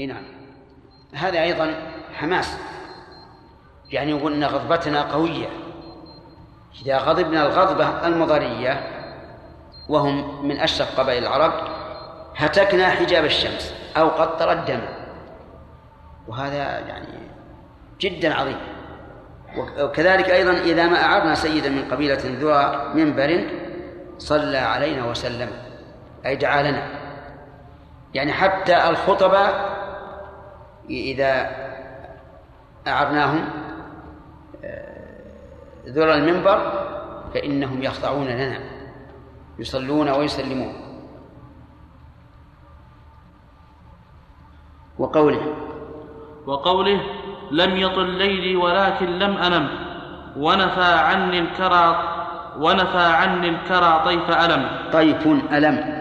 إي نعم. هذا أيضا حماس. يعني يقول إن غضبتنا قوية. إذا غضبنا الغضبة المضرية وهم من اشرف قبائل العرب هتكنا حجاب الشمس أو قطر الدم. وهذا يعني جدا عظيم. وكذلك أيضا إذا ما أعرنا سيدا من قبيلة ذو منبر صلى علينا وسلم أي دعا لنا. يعني حتى الخطبة إذا أعرناهم آه، ذرى المنبر فإنهم يخضعون لنا يصلون ويسلمون. وقوله وقوله لم يطل ليلي ولكن لم أنم ونفى عني الكرى ونفى عني الكرى طيف ألم. طيف ألم.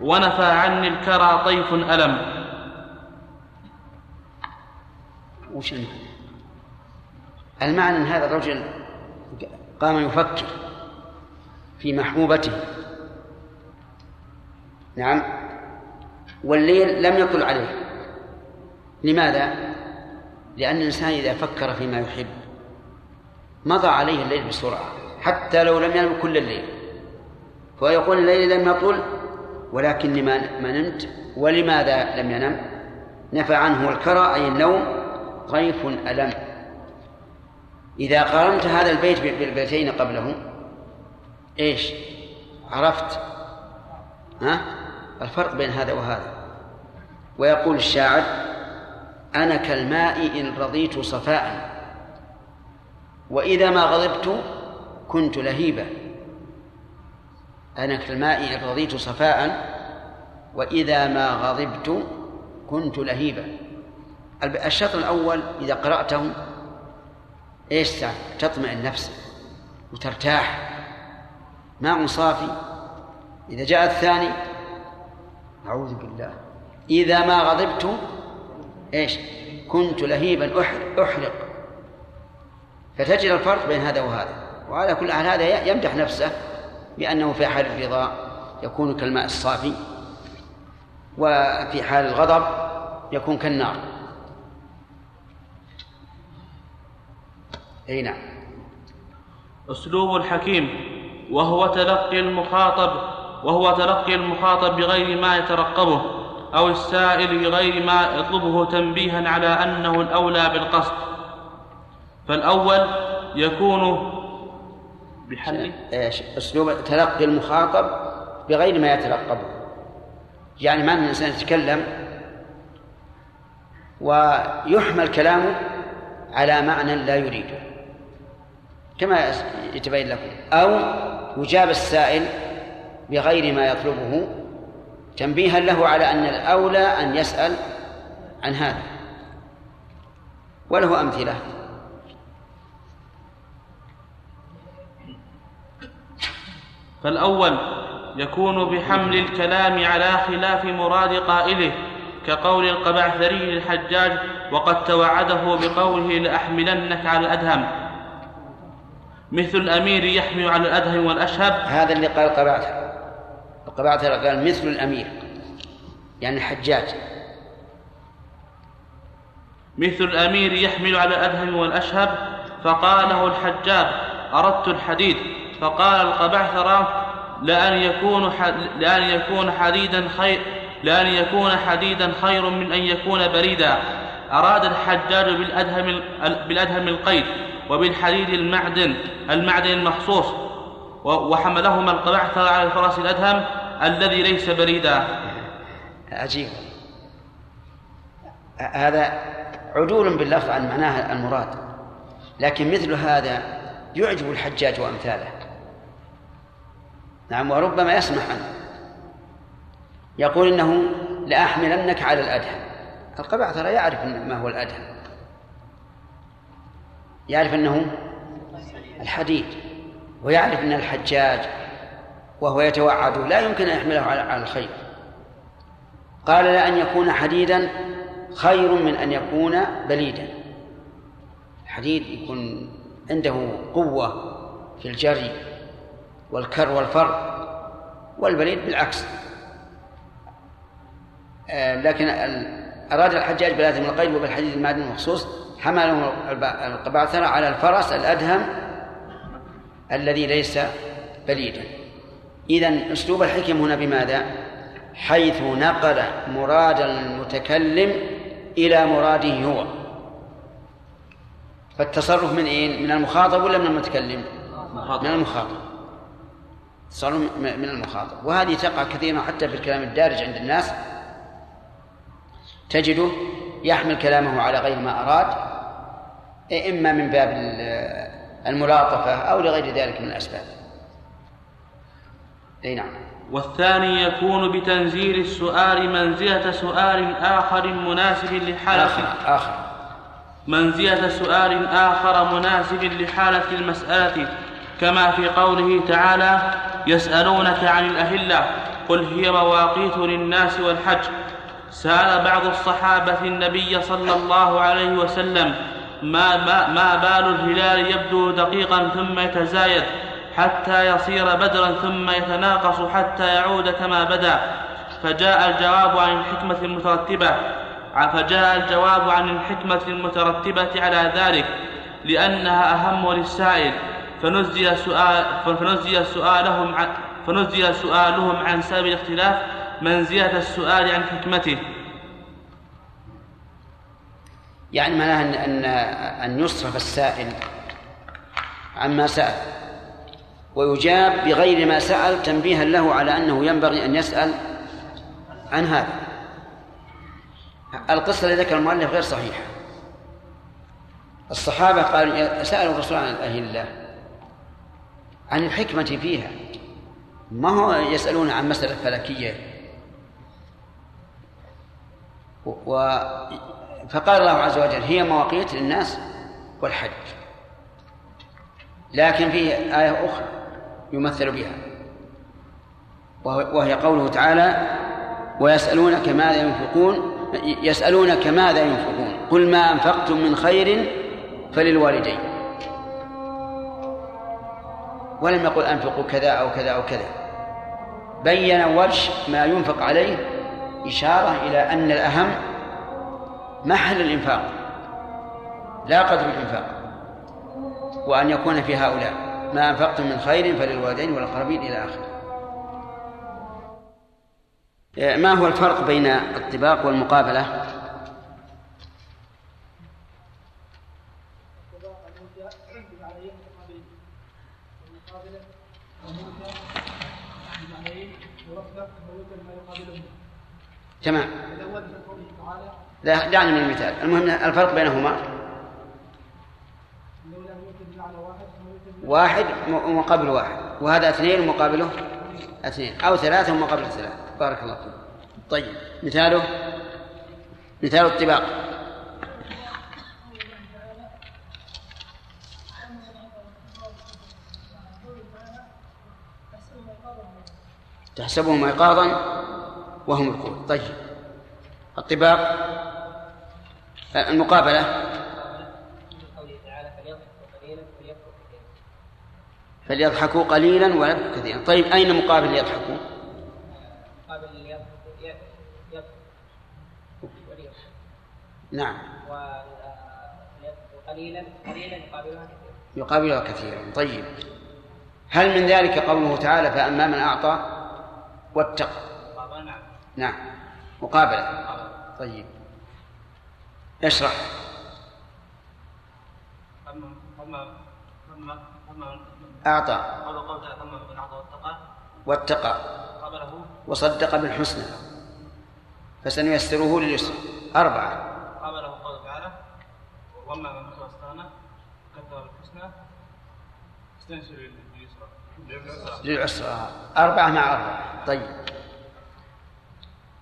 ونفى عني الكرى طيف ألم. وش المعنى؟ المعنى أن هذا الرجل قام يفكر في محبوبته؟ نعم. والليل لم يطل عليه. لماذا؟ لأن الإنسان إذا فكر فيما يحب مضى عليه الليل بسرعة حتى لو لم ينم كل الليل. فيقول الليل لم يطل ولكني ما نمت ولماذا لم ينم؟ نفى عنه الكرى أي النوم طيف ألم. إذا قارنت هذا البيت بالبيتين قبله إيش؟ عرفت؟ ها؟ الفرق بين هذا وهذا. ويقول الشاعر أنا كالماء إن رضيت صفاء وإذا ما غضبت كنت لهيبا أنا كالماء إن رضيت صفاء وإذا ما غضبت كنت لهيبا الشطر الأول إذا قرأته إيش تطمئن نفسك وترتاح. ماء صافي. إذا جاء الثاني أعوذ بالله. إذا ما غضبت إيش؟ كنت لهيبا احرق فتجد الفرق بين هذا وهذا. وعلى كل حال هذا يمدح نفسه بأنه في حال الرضا يكون كالماء الصافي وفي حال الغضب يكون كالنار. أي نعم. أسلوب الحكيم وهو تلقي المخاطب وهو تلقي المخاطب بغير ما يترقبه أو السائل بغير ما يطلبه تنبيها على أنه الأولى بالقصد. فالأول يكون بحل أسلوب تلقي المخاطب بغير ما يتلقبه يعني ما أن الإنسان يتكلم ويحمل كلامه على معنى لا يريده. كما يتبين لكم. أو يجاب السائل بغير ما يطلبه تنبيها له على أن الأولى أن يسأل عن هذا. وله أمثلة. فالأول يكون بحمل الكلام على خلاف مراد قائله كقول القبعثري للحجاج وقد توعده بقوله لأحملنك على الأدهم. مثل الأمير يحمل على الأدهم والأشهب. هذا اللي قال القبعثري القبعثرة قال مثل الأمير يعني الحجاج. مثل الأمير يحمل على الأدهم والأشهب فقال له الحجاج أردت الحديد. فقال القبعثرة لأن يكون لأن يكون حديدا خير لأن يكون حديدا خير من أن يكون بريدا. أراد الحجاج بالأدهم بالأدهم القيد. وبالحديد المعدن المعدن المخصوص وحملهما القبعثرة على الفرس الأدهم الذي ليس بريدا. عجيب. هذا عدول باللفظ عن معناه المراد لكن مثل هذا يعجب الحجاج وأمثاله. نعم وربما يسمح عنه. يقول إنه لأحملنك على الأدهم. القبع ترى يعرف ما هو الأدهم. يعرف أنه الحديد ويعرف أن الحجاج وهو يتوعد لا يمكن أن يحمله على الخير. قال لأن يكون حديدا خير من أن يكون بليدا. الحديد يكون عنده قوة في الجري والكر والفر والبليد بالعكس. آه، لكن أراد الحجاج بلازم القيد وبالحديد المعدن المخصوص حملهم القبعثرة على الفرس الأدهم الذي ليس بليدا إذا أسلوب الحكم هنا بماذا؟ حيث نقل مراد المتكلم إلى مراده هو فالتصرف من إيه؟ من المخاطب ولا من المتكلم؟ من المخاطب تصرف من المخاطب وهذه تقع كثيرا حتى في الكلام الدارج عند الناس تجده يحمل كلامه على غير ما أراد إما من باب الملاطفة أو لغير ذلك من الأسباب. أي نعم. والثاني يكون بتنزيل السؤال منزلة سؤال آخر مناسب لحالة آخر, آخر. منزلة سؤال آخر مناسب لحالة المسألة. كما في قوله تعالى يسألونك عن الأهلة قل هي مواقيت للناس والحج. سأل بعض الصحابة النبي صلى الله عليه وسلم ما, ما, ما بال الهلال يبدو دقيقا ثم يتزايد حتى يصير بدرا ثم يتناقص حتى يعود كما بدا. فجاء الجواب عن الحكمة المترتبة فجاء الجواب عن الحكمة المترتبة على ذلك لأنها أهم للسائل. فنزل سؤال فنزل سؤالهم عن فنزل سؤالهم عن سبب الاختلاف منزلة السؤال عن حكمته. يعني معناها أن أن أن يصرف السائل عما سأل. ويجاب بغير ما سأل تنبيها له على أنه ينبغي أن يسأل عن هذا. القصة التي ذكر المؤلف غير صحيحة. الصحابة قالوا سألوا الرسول عن الله عن الحكمة فيها. ما هو يسألون عن مسألة فلكية؟ و فقال الله عز وجل هي مواقيت للناس والحج. لكن فيه آية أخرى يمثل بها وهي قوله تعالى ويسألونك ماذا ينفقون؟ يسألونك ماذا ينفقون؟ قل ما أنفقتم من خير فللوالدين. ولم يقل أنفقوا كذا أو كذا أو كذا. بين وجه ما ينفق عليه إشارة إلى أن الأهم محل الإنفاق لا قدر الإنفاق وأن يكون في هؤلاء ما أنفقتم من خير فللوالدين والأقربين إلى آخره ما هو الفرق بين الطباق والمقابلة؟ تمام. لا دعني من المثال. المهم الفرق بينهما. واحد مقابل واحد وهذا اثنين مقابله اثنين أو ثلاثة مقابل ثلاثة. بارك الله فيك. طيب مثاله؟ مثال الطباق. تحسبهم ايقاظا وهم ركوع طيب. الطباق المقابلة. فليضحكوا قليلا ويبكوا كثيرا. طيب أين مقابل يضحكوا مقابل نعم. قليلا قليلا يقابلها كثيرا يقابلها كثيرا. طيب. هل من ذلك قوله تعالى فأما من أعطى واتقى؟ نعم. مقابلة. طيب. اشرح. أعطى. واتقى. وصدق بالحسنى. فسنيسره لليسر أربعة. قابله قوله تعالى وأما من بخل واستغنى كذب بالحسنى استنشر لليسرى للعسرى. أربعة مع أربعة. طيب.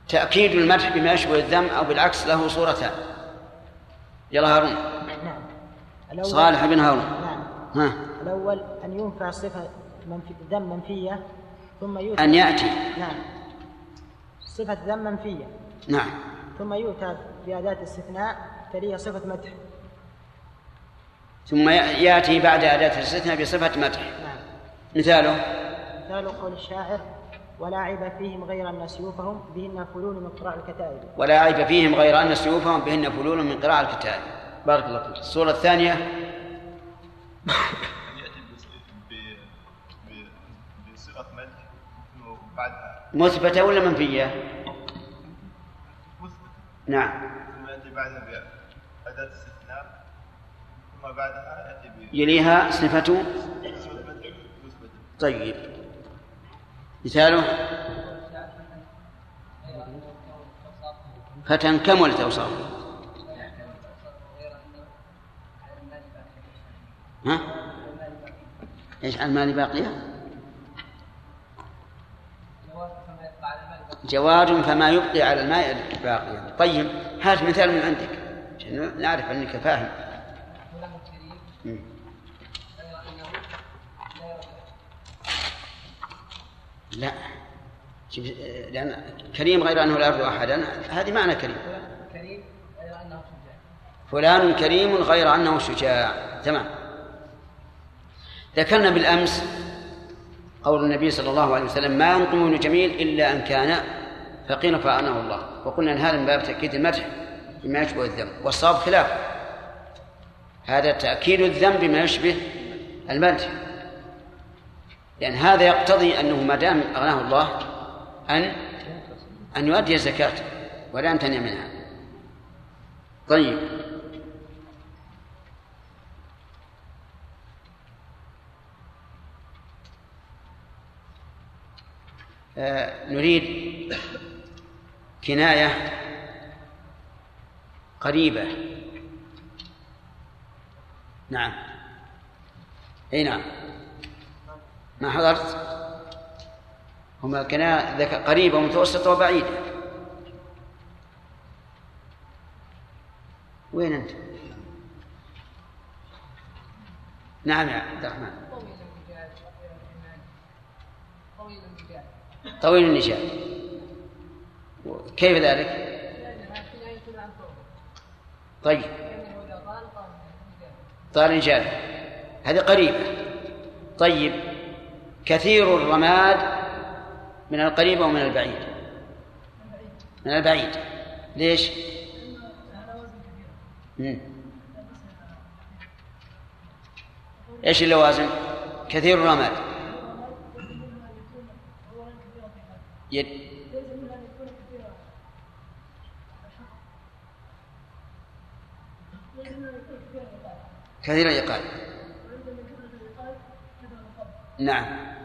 تأكيد المدح بما يشبه الذم أو بالعكس له صورتان يلا هارون. نعم. صالح بن هارون. نعم. ها. الأول أن ينفع صفة منفي ذم منفية ثم يؤتى أن يأتي. نعم. صفة ذم منفية. نعم. ثم يؤتى بأداة استثناء تليها صفة مدح. ثم يأتي بعد أداة الاستثناء بصفة مدح. نعم. مثاله. مثال قول الشاعر ولا عيب فيهم غير أن سيوفهم بهن فلول من قراء الكتائب. ولا عيب فيهم غير أن سيوفهم بهن فلول من قراء الكتاب بارك الله فيك. الصورة الثانية. مثبتة ولا منفية؟ مثبت نعم. ثم يأتي بعدها بأداة استثناء ثم بعدها يأتي يليها صفة. مثبتة طيب. مثاله؟ فتى كملت أوصافه ها؟ إيش على المال باقية؟ جواد فما يبقي على الماء باقيا طيب هات مثال من عندك عشان نعرف أنك فاهم. لا. لأن كريم غير أنه لا يرضى أحدا. هذه معنى كريم. فلان كريم غير أنه شجاع. تمام. ذكرنا بالأمس قول النبي صلى الله عليه وسلم ما ينقم من جميل إلا أن كان فقير فأنه الله. وقلنا أن هذا من باب تأكيد المدح بما يشبه الذنب. والصواب خلافه هذا تأكيد الذنب بما يشبه المدح. لأن هذا يقتضي أنه ما دام أغناه الله أن أن يؤدي الزكاة ولا يمتنع منها. طيب. آه نريد كناية قريبة. نعم. أي نعم. ما حضرت؟ هما ذك- قريبة ومتوسطة وبعيدة وين أنت؟ نعم يا عبد الرحمن. طويل النجاة. كيف ذلك؟ طيب. طال النجاة. هذه قريبة. طيب. كثير الرماد من القريب ومن البعيد من البعيد ليش؟ مم. إيش اللوازم؟ كثير الرماد يد كثير الإيقاد نعم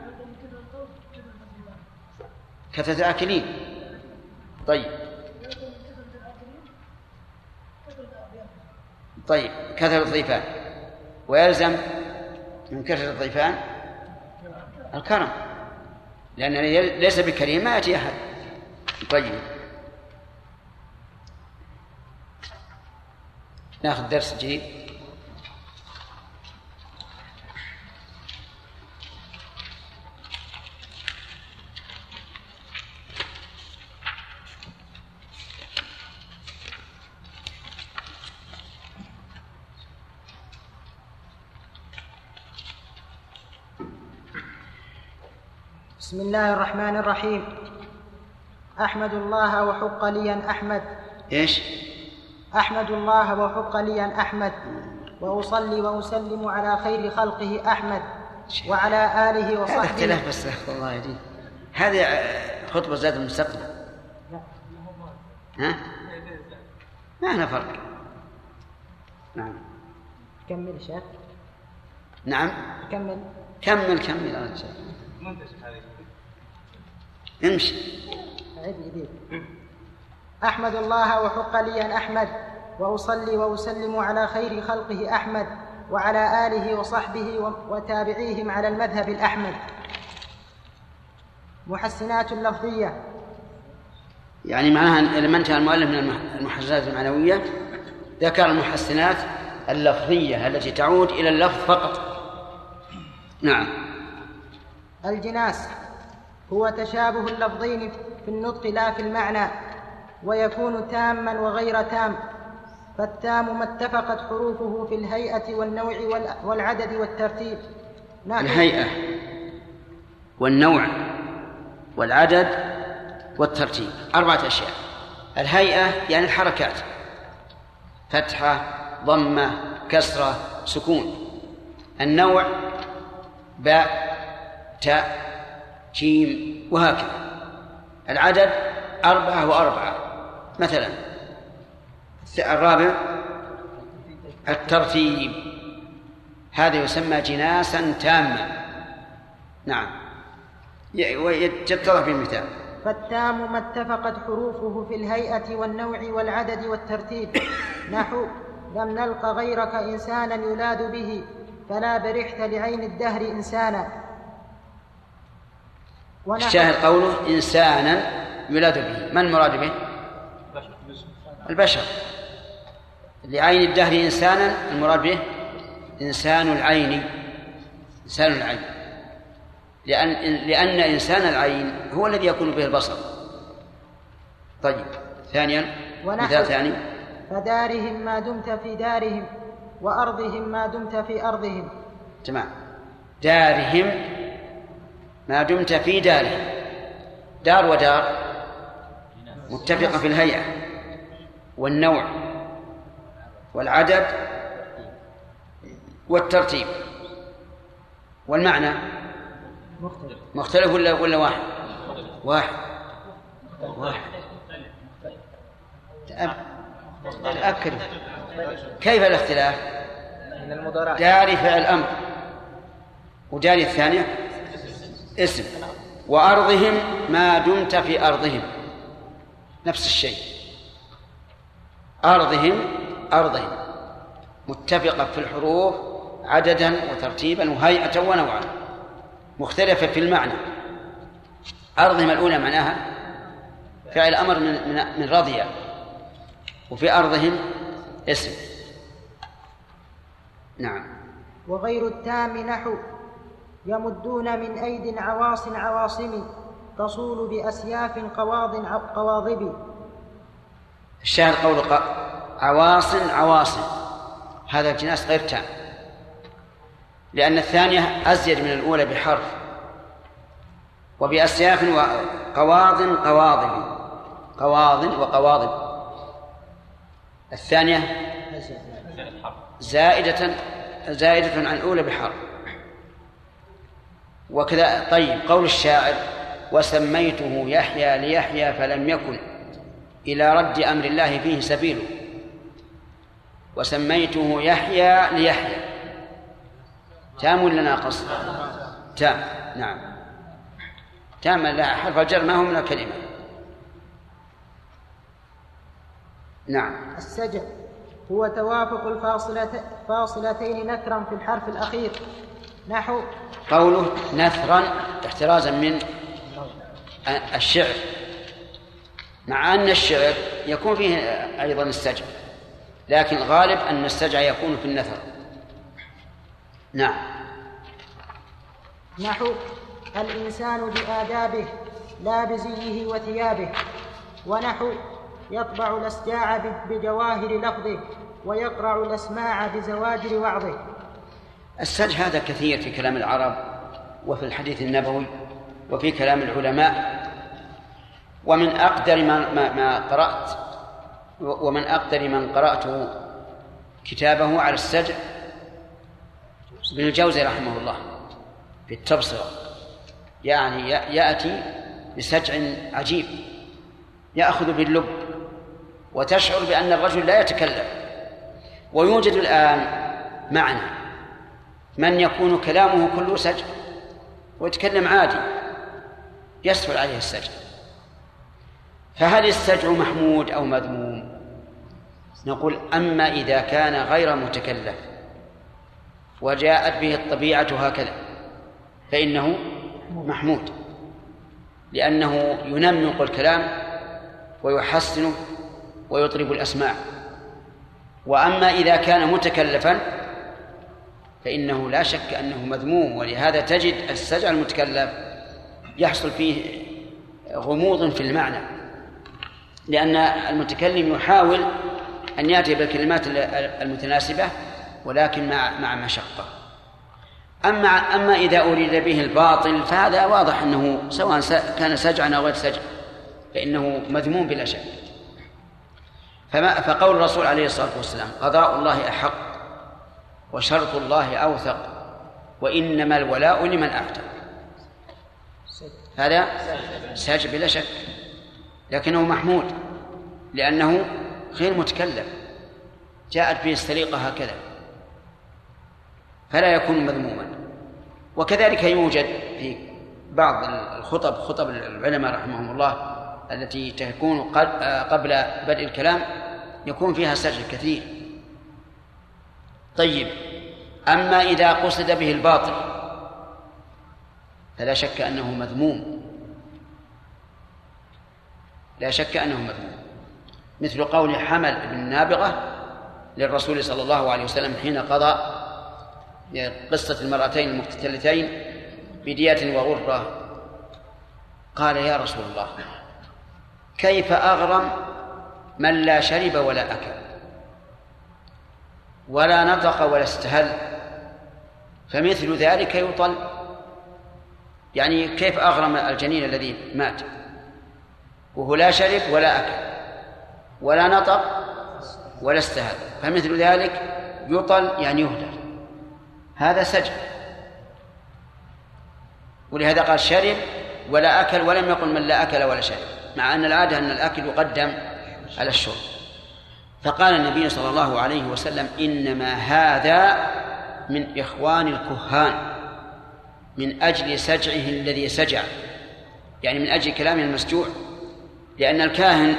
كثرة الآكلين. طيب. طيب كثرة الضيفان. ويلزم من كثرة الضيفان الكرم. لأن ليس بكريم ما يأتي أحد. طيب. ناخذ درس جديد. بسم الله الرحمن الرحيم. أحمد الله وحق لي أن أحمد. إيش؟ أحمد الله وحق لي أن أحمد. وأصلي وأسلم على خير خلقه أحمد. وعلى آله هذا وصحبه. اختلاف بس الله يهديه هذه خطبة زاد المستقبل. ها؟ ما هنا فرق. نعم. كمل شيخ. نعم. كمل. كمل كمل. يا رجال امشي. أحمد الله وحق لي أن أحمد وأصلي وأسلم على خير خلقه أحمد وعلى آله وصحبه وتابعيهم على المذهب الأحمد. محسنات لفظية. يعني معناها لما انتهى المؤلف من المح- المحسنات المعنوية ذكر المحسنات اللفظية التي تعود إلى اللفظ فقط. نعم. الجناس. هو تشابه اللفظين في النطق لا في المعنى ويكون تاما وغير تام فالتام ما اتفقت حروفه في الهيئة والنوع وال- والعدد والترتيب. نحو الهيئة والنوع والعدد والترتيب. أربعة أشياء. الهيئة يعني الحركات. فتحة ضمة كسرة سكون. النوع باء تاء جيم وهكذا. العدد أربعة وأربعة. مثلا الرابع الترتيب. هذا يسمى جناسا تاما. نعم. يتضح بالمثال. فالتام ما اتفقت حروفه في الهيئة والنوع والعدد والترتيب. نحو لم نلق غيرك إنسانا يلاد به. فلا برحت لعين الدهر إنسانا. الشاهد قوله إنسانا يلاد به. من المراد به؟ البشر. لعين الدهر إنسانا المراد به؟ إنسان العين. إنسان العين. لأن لأن إنسان العين هو الذي يكون به البصر. طيب ثانيا. مثال ثاني. فدارهم ما دمت في دارهم وأرضهم ما دمت في أرضهم. تمام. دارهم ما دمت في دارهم دار ودار. متفقة في الهيئة. والنوع. والعدد. والترتيب. والمعنى. مختلف مختلف ولا ولا واحد؟ واحد. واحد. تأكد. كيف الاختلاف؟ داري فعل أمر. وداري الثانية؟ اسم. وأرضهم ما دمت في أرضهم. نفس الشيء. أرضهم أرضهم. متفقة في الحروف عددا وترتيبا وهيئة ونوعا. مختلفة في المعنى. أرضهم الأولى معناها فعل أمر من من, من رضي. وفي أرضهم اسم. نعم. وغير التام نحو. يمدون من أيد عواص عواصم تصول بأسياف قواض قواضب. الشاهد قول عواص عواصم. هذا الجناس غير تام. لأن الثانية أزيد من الأولى بحرف. وبأسياف وقواض قواضب. قواض وقواضب. الثانية زائدة زائدة عن الأولى بحرف. وكذا. طيب قول الشاعر وسميته يحيى ليحيى فلم يكن إلى رد أمر الله فيه سبيل وسميته يحيى ليحيى. تام ولا ناقص؟ تام. نعم. تام لا حرف الجر ما هو من الكلمة. نعم. السجع هو توافق الفاصلتين نثرا في الحرف الأخير. نحو قوله نثرا احترازا من الشعر. مع أن الشعر يكون فيه أيضا السجع لكن الغالب أن السجع يكون في النثر. نعم. نحو الإنسان بآدابه لا بزيه وثيابه. ونحو يطبع الأسجاع بجواهر لفظه ويقرع الأسماع بزواجر وعظه. السجع هذا كثير في كلام العرب وفي الحديث النبوي وفي كلام العلماء. ومن أقدر ما, ما, ما قرأت ومن أقدر من قرأت كتابه على السجع ابن الجوزي رحمه الله في التبصرة. يعني يأتي بسجع عجيب يأخذ باللب وتشعر بأن الرجل لا يتكلم. ويوجد الآن معنا من يكون كلامه كله سجع ويتكلم عادي يسهل عليه السجع فهل السجع محمود أو مذموم؟ نقول أما إذا كان غير متكلف وجاءت به الطبيعة هكذا فإنه محمود لأنه ينمق الكلام ويحسنه ويطرب الأسماع. وأما إذا كان متكلفا فإنه لا شك أنه مذموم ولهذا تجد السجع المتكلف يحصل فيه غموض في المعنى لأن المتكلم يحاول أن يأتي بالكلمات المتناسبة ولكن مع مع مشقة. أما أما إذا أريد به الباطل فهذا واضح أنه سواء كان سجعا أو غير سجع فإنه مذموم بلا شك. فما فقول الرسول عليه الصلاة والسلام قضاء الله أحق وشرط الله أوثق وإنما الولاء لمن أعتق هذا ساجد بلا شك لكنه محمود لأنه غير متكلم. جاءت به السليقة هكذا. فلا يكون مذموما. وكذلك يوجد في بعض الخطب خطب العلماء رحمهم الله التي تكون قبل بدء الكلام يكون فيها سجل كثير. طيب أما إذا قصد به الباطل فلا شك أنه مذموم. لا شك أنه مذموم. مثل قول حمل بن نابغة للرسول صلى الله عليه وسلم حين قضى قصة المرأتين المقتتلتين بدية وغرة قال يا رسول الله كيف أغرم من لا شرب ولا أكل؟ ولا نطق ولا استهل. فمثل ذلك يطل. يعني كيف أغرم الجنين الذي مات؟ وهو لا شرب ولا أكل ولا نطق ولا استهل. فمثل ذلك يطل يعني يهدر. هذا سجن. ولهذا قال شرب ولا أكل ولم يقل من لا أكل ولا شرب مع أن العادة أن الأكل يقدم على الشرب. فقال النبي صلى الله عليه وسلم إنما هذا من إخوان الكهان من أجل سجعه الذي سجع يعني من أجل كلام المسجوع لأن الكاهن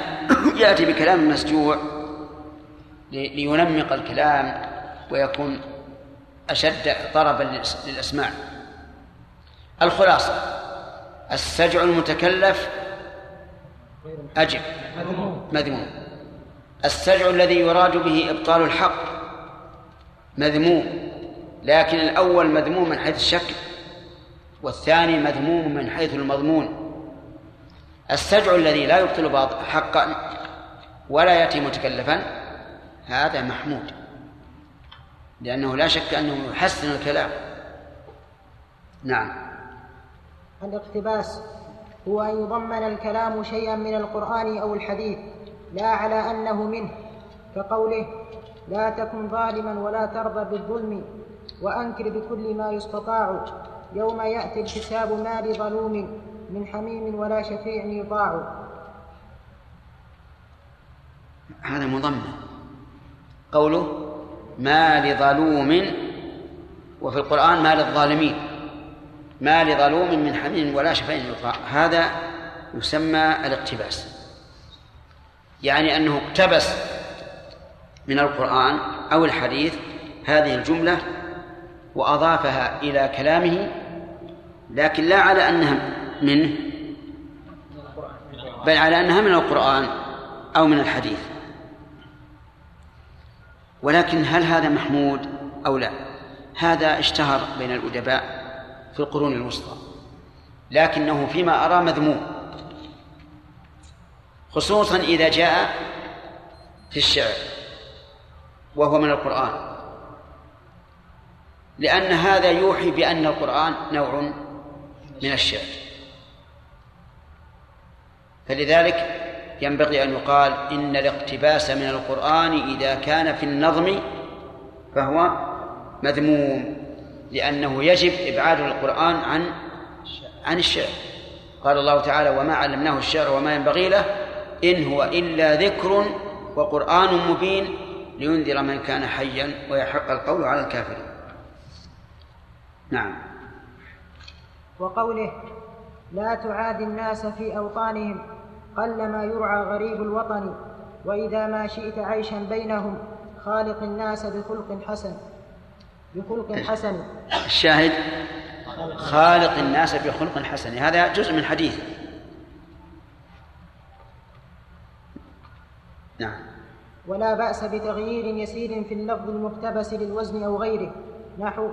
يأتي بكلام مسجوع لينمق الكلام ويكون أشد طربا للأسماع. الخلاصة السجع المتكلف أجب مذموم. السجع الذي يراد به إبطال الحق مذموم لكن الأول مذموم من حيث الشك والثاني مذموم من حيث المضمون. السجع الذي لا يبطل حقا ولا يأتي متكلفا هذا محمود لأنه لا شك أنه يحسن الكلام. نعم. الاقتباس هو أن يضمن الكلام شيئا من القرآن أو الحديث. لا على أنه منه كقوله لا تكن ظالما ولا ترضى بالظلم وأنكر بكل ما يستطاع يوم يأتي الحساب ما لظلوم من حميم ولا شفيع يطاع هذا مضمن. قوله ما لظلوم وفي القرآن ما للظالمين ما لظلوم من حميم ولا شفيع يطاع هذا يسمى الاقتباس. يعني أنه اقتبس من القرآن أو الحديث هذه الجملة وأضافها إلى كلامه لكن لا على أنها منه بل على أنها من القرآن أو من الحديث. ولكن هل هذا محمود أو لا؟ هذا اشتهر بين الأدباء في القرون الوسطى لكنه فيما أرى مذموم. خصوصا إذا جاء في الشعر وهو من القرآن. لأن هذا يوحي بأن القرآن نوع من الشعر. فلذلك ينبغي أن يقال إن الاقتباس من القرآن إذا كان في النظم فهو مذموم لأنه يجب إبعاد القرآن عن عن الشعر. قال الله تعالى وما علمناه الشعر وما ينبغي له إن هو إلا ذكر وقرآن مبين لينذر من كان حيا ويحق القول على الكافرين. نعم. وقوله لا تعاد الناس في أوطانهم قل ما يرعى غريب الوطن وإذا ما شئت عيشا بينهم خالق الناس بخلق حسن. بخلق حسن. الشاهد خالق الناس بخلق حسن. هذا جزء من حديث. نعم. ولا بأس بتغيير يسير في اللفظ المقتبس للوزن أو غيره. نحو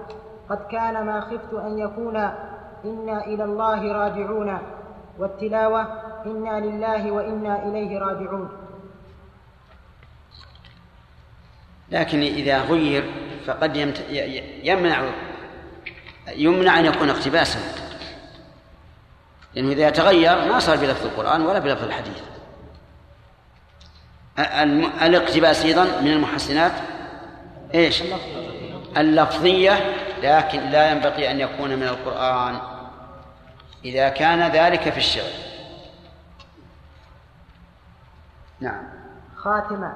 قد كان ما خفت أن يكون إنا إلى الله راجعون. والتلاوة إنا لله وإنا إليه راجعون. لكن إذا غير فقد يمنع يمنع أن يكون اقتباسا. لأنه إذا تغير ما صار بلفظ القرآن ولا بلفظ الحديث. الاقتباس أيضا من المحسنات. إيش؟ اللفظية لكن لا ينبغي أن يكون من القرآن. إذا كان ذلك في الشعر. نعم. خاتمة.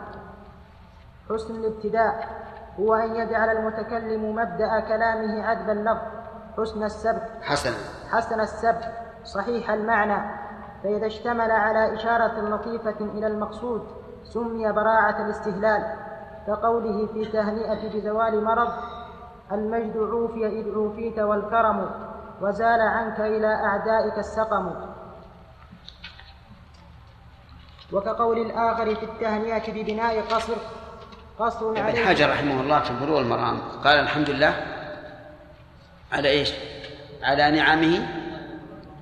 حسن الابتداء هو أن يجعل المتكلم مبدأ كلامه عذب اللفظ. حسن السبت حسن. حسن السبت صحيح المعنى. فإذا اشتمل على إشارة لطيفة إلى المقصود. سمي براعة الاستهلال كقوله في تهنئة بزوال مرض المجد عوفي إذ عوفيت والكرم وزال عنك إلى أعدائك السقم. وكقول الآخر في التهنئة ببناء قصر قصر ابن عليه حجر رحمه الله في بلوغ المرام قال الحمد لله على إيش؟ على نعمه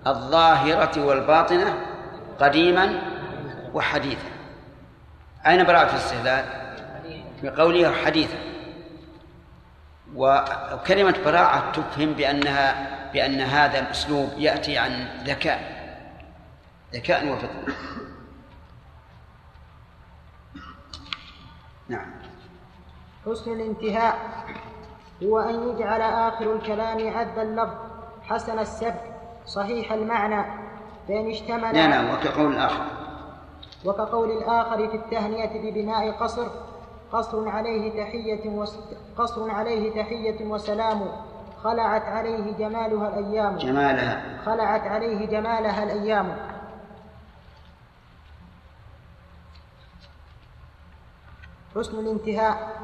الظاهرة والباطنة قديما وحديثا. أين براءة الاستهلال؟ بقوله حديثا. وكلمة براعة تفهم بأنها بأن هذا الأسلوب يأتي عن ذكاء. ذكاء وفطنة نعم. حسن الانتهاء هو أن يجعل آخر الكلام عذب اللفظ. حسن السبك صحيح المعنى فإن اشتمل نعم نعم وكقول الآخر. وكقول الآخر في التهنئة ببناء قصر قصر عليه تحية وس... قصر عليه تحية وسلام خلعت عليه جمالها الأيام. جمالها. خلعت عليه جمالها الأيام. حسن الانتهاء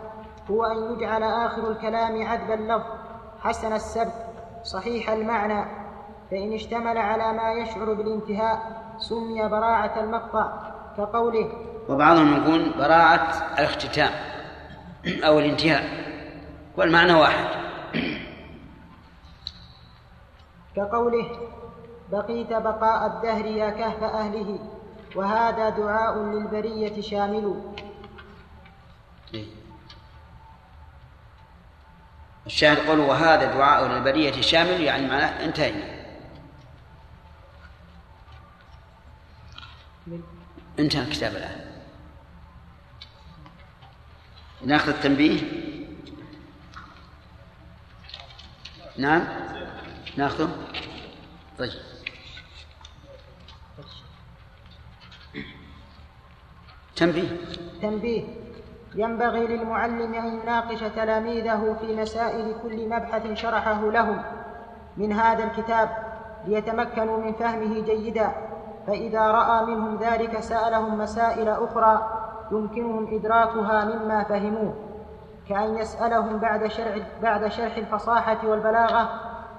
هو أن يجعل آخر الكلام عذب اللفظ حسن السبت صحيح المعنى. فإن اشتمل على ما يشعر بالانتهاء سمي براعة المقطع. كقوله وبعضهم يقول براعة الاختتام أو الانتهاء والمعنى واحد. كقوله بقيت بقاء الدهر يا كهف أهله وهذا دعاء للبرية شامل. الشاهد قول وهذا دعاء للبرية شامل يعني معناه انتهينا. انتهى الكتاب الآن. ناخذ التنبيه؟ نعم؟ ناخذه؟ طيب. تنبيه. تنبيه. ينبغي للمعلم أن يناقش تلاميذه في مسائل كل مبحث شرحه لهم. من هذا الكتاب ليتمكنوا من فهمه جيدا. فإذا رأى منهم ذلك سألهم مسائل أخرى يمكنهم إدراكها مما فهموه كأن يسألهم بعد شرح, بعد شرح الفصاحة والبلاغة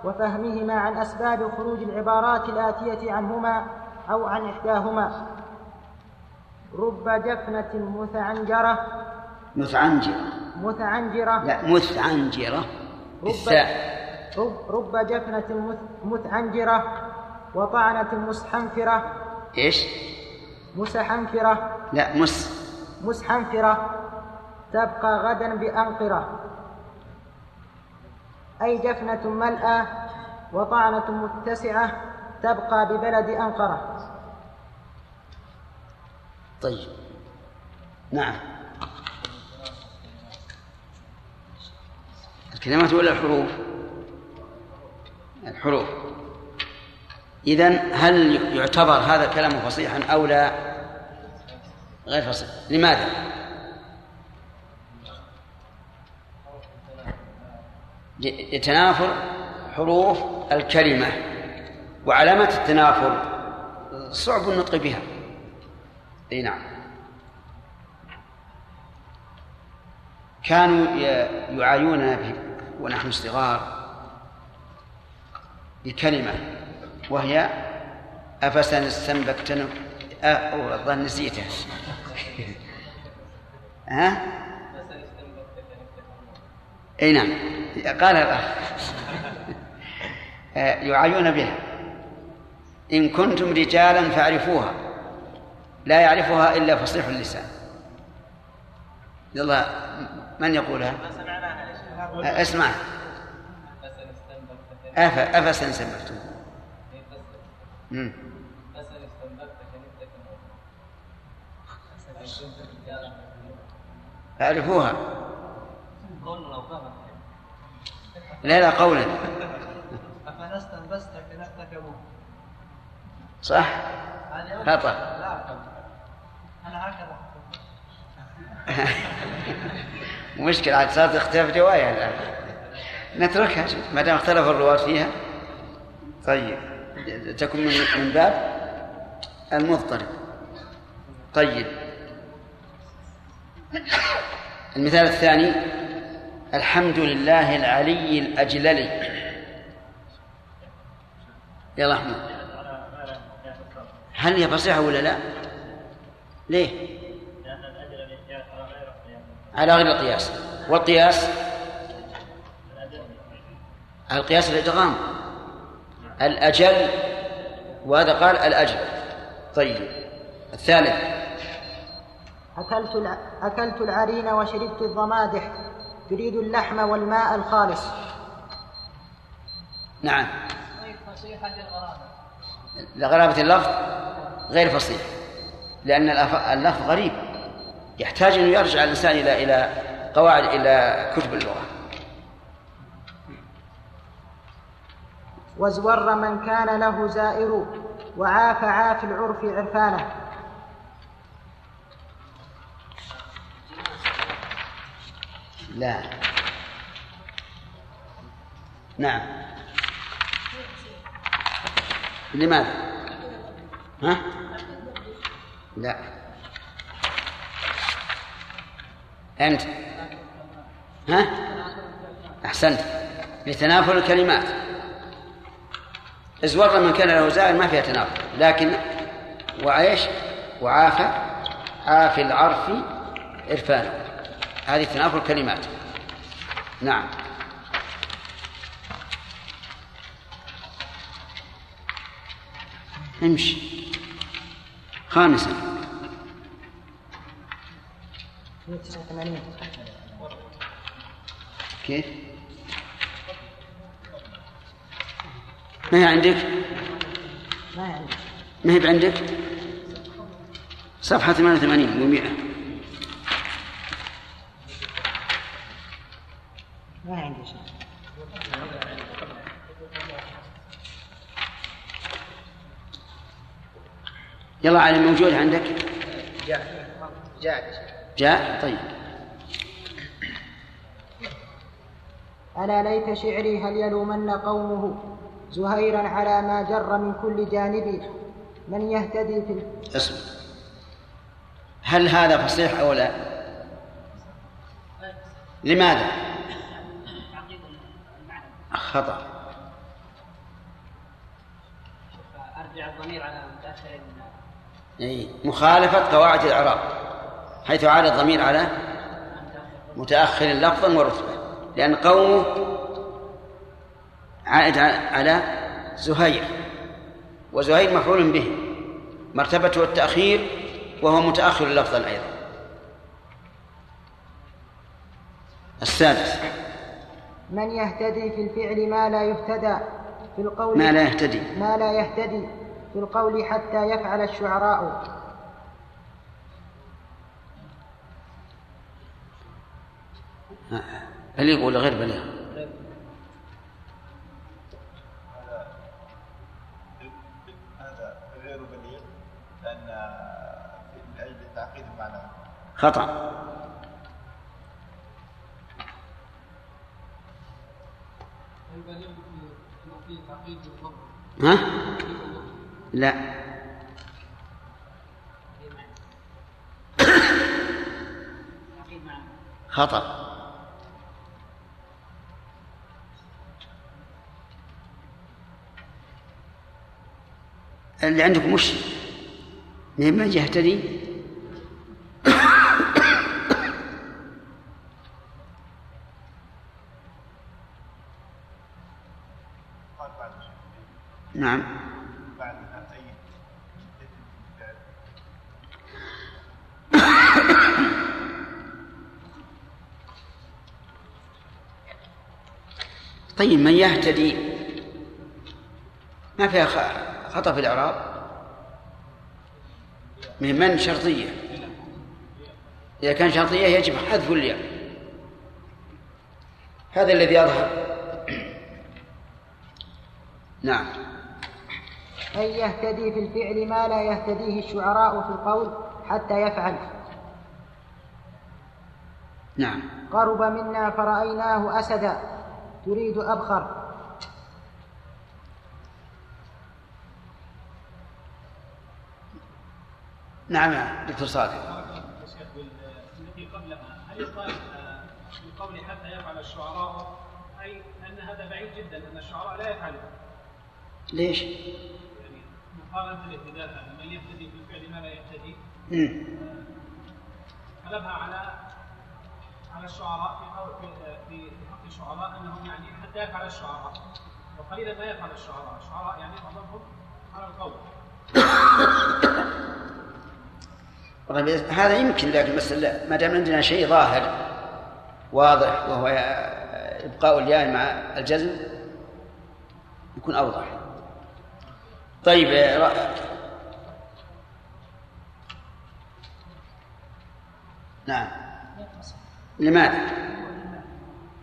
وفهمهما عن أسباب خروج العبارات الآتية عنهما أو عن إحداهما. رب جفنة متعنجرة. متعنجرة. متعنجرة. لا متعنجرة. بالثاء رب, رب جفنة مث- متعنجرة. وطعنة مسحنفرة. إيش؟ مسحنفرة. لا مس. مسحنفرة. تبقى غدا بأنقرة. أي جفنة ملأى وطعنة متسعة تبقى ببلد أنقرة. طيب. نعم. الكلمات ولا الحروف؟ الحروف. إذن هل يعتبر هذا الكلام فصيحا أو لا؟ غير فصيح. لماذا؟ يتنافر حروف الكلمة وعلامة التنافر. صعب النطق بها. إي نعم. كانوا يعايوننا ونحن صغار بكلمة وهي أفسن استنبكتن أو الظن نسيته ها؟ إي نعم. قالها الأخ آه، يعايون بها. إن كنتم رجالا فاعرفوها. لا يعرفها إلا فصيح اللسان. يلا من يقولها؟ أسمع. أفا أفسا سمعتم مم. أعرفوها. لا لا قولا. صح. خطأ. أنا هكذا مشكلة عاد صارت اختلاف رواية الآن. نتركها ما دام اختلف الرواة فيها. طيب. تكون من باب المضطرب. طيب. المثال الثاني. الحمد لله العلي الأجللي يلا أحمد هل هي فصيحة ولا لا؟ ليه؟ على غير القياس. والقياس؟ القياس الإدغام. الأجل وهذا قال الأجل. طيب الثالث. أكلت الع... أكلت العرين وشربت الضمادح تريد اللحم والماء الخالص. نعم. لغرابة اللفظ غير فصيح لأن اللفظ غريب. يحتاج أن يرجع الإنسان إلى إلى قواعد إلى كتب اللغة. وازور من كان له زائر وعاف عاف العرف عرفانه. لا. نعم. لماذا؟ ها؟ لا. أنت. ها؟ أحسنت. لتنافر الكلمات. ازور من كان له زائر ما فيها تنافر لكن وعيش وعافى عافي العرف عرفانه. هذه تنافر الكلمات. نعم. امشي. خامسا. 189 كيف؟ ما هي عندك؟ ما عندي. ما هي عندك؟ صفحة 88 و100 ما عندي شيء. يلا علي موجود عندك؟ جاء. جاء. جاء؟ طيب. ألا ليت شعري هل يلومن قومه؟ زهيرا على ما جر من كل جانب من يهتدي في اصبر هل هذا فصيح أو لا؟ لماذا؟ خطأ. أرجع الضمير على متأخر أي. مخالفة قواعد الإعراب حيث عاد الضمير على متأخر لفظا ورتبة لأن قومه عائد على زهير. وزهير مفعول به. مرتبته التأخير وهو متأخر لفظا أيضا. السادس. من يهتدي في الفعل ما لا يهتدى في القول ما لا يهتدي. ما لا يهتدي في القول حتى يفعل الشعراء. بليغ ولا غير بليغ خطأ. ها؟ لا. خطأ. اللي عندكم وش؟ من يهتدي قال بعد شيء نعم. طيب من يهتدي؟ ما فيها خطأ في الإعراب؟ من من؟ شرطية. إذا كان شرطية يجب حذف الياء. هذا الذي يظهر نعم. أن يهتدي في الفعل ما لا يهتديه الشعراء في القول حتى يفعل. نعم. قرب منا فرأيناه أسدا تريد أبخر. نعم يا دكتور صادق. التي قبلها هل يقال آه، في قول حتى يفعل الشعراء؟ أي أن هذا بعيد جدا أن الشعراء لا يفعلون. ليش؟ يعني مقارنه الاهتداء من يهتدي في الفعل ما لا يهتدي مم. قلبها على على الشعراء في قول في حق الشعراء أنهم يعني حتى يفعل الشعراء. وقليلا ما يفعل الشعراء، الشعراء يعني معظمهم على القول. طيب هذا يمكن لكن بس ما دام عندنا شيء ظاهر واضح وهو إبقاء الياء مع الجزم يكون أوضح. طيب رأ- نعم لماذا؟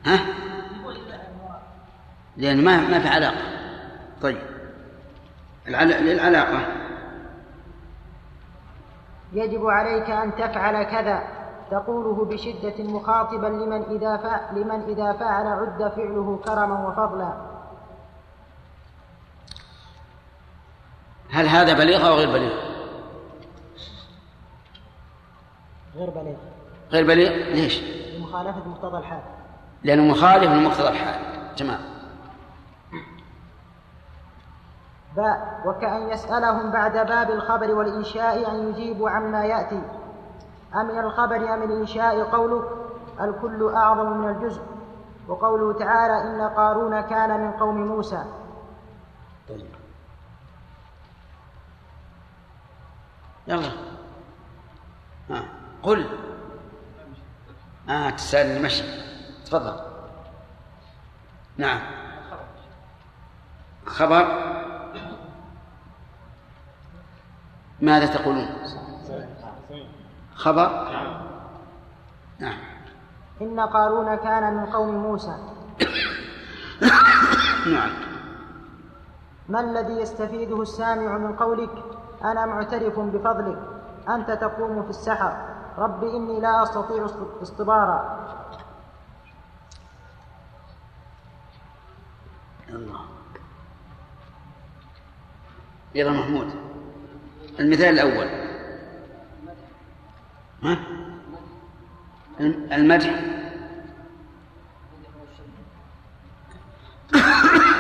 ها؟ لأن ما ما في علاقة طيب. للعلاقة يجب عليك أن تفعل كذا تقوله بشدة مخاطبا لمن إذا لمن إذا فعل عد فعله كرما وفضلا هل هذا بليغ أو غير بليغ؟ غير بليغ غير بليغ؟ ليش؟ لمخالفة مقتضى الحال. لأنه مخالف لمقتضى الحال. تمام باء وكأن يسألهم بعد باب الخبر والإنشاء أن يجيبوا عما يأتي. أمن الخبر أم الإنشاء قولك؟ الكل أعظم من الجزء. وقوله تعالى إن قارون كان من قوم موسى. طيب. يلا. ها قل. آه تسأل المشي. تفضل. نعم. خبر. ماذا تقولون؟ خبر. نعم. إن قارون كان من قوم موسى. نعم. ما الذي يستفيده السامع من قولك؟ أنا معترف بفضلك. أنت تقوم في السحر. رب إني لا أستطيع اصطبارا الله. يلا محمود. المثال الأول. ها؟ المدح.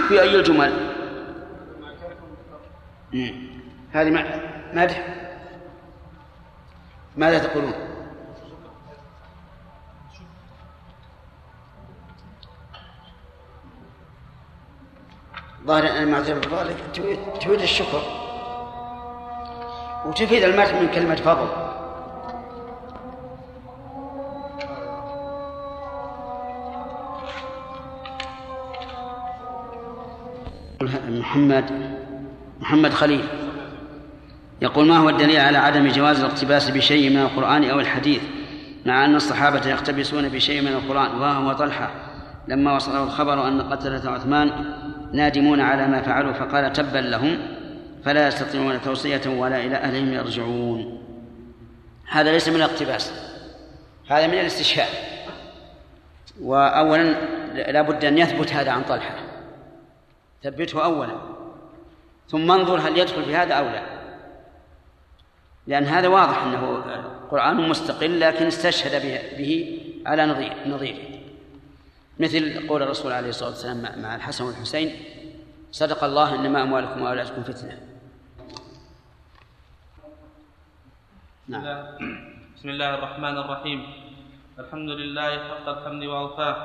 في أي الجمل. هذه مدح. ماذا تقولون؟ ظاهر أن المعترف تفيد تفيد الشكر. وتفيد المدح من كلمة فضل. محمد محمد خليل. يقول ما هو الدليل على عدم جواز الاقتباس بشيء من القرآن أو الحديث مع أن الصحابة يقتبسون بشيء من القرآن؟ وهو طلحة. لما وصله الخبر أن قتلة عثمان نادمون على ما فعلوا فقال تبا لهم فلا يستطيعون توصية ولا إلى أهلهم يرجعون. هذا ليس من الاقتباس هذا من الاستشهاد. وأولا لا بد أن يثبت هذا عن طلحة. ثبته أولا. ثم انظر هل يدخل في هذا أو لا. لأن هذا واضح أنه قرآن مستقل لكن استشهد به- على نظير نظيره. مثل قول الرسول عليه الصلاة والسلام مع الحسن والحسين صدق الله إنما أموالكم وأولادكم فتنة. نعم. بسم الله الرحمن الرحيم. الحمد لله حق الحمد وأوفاه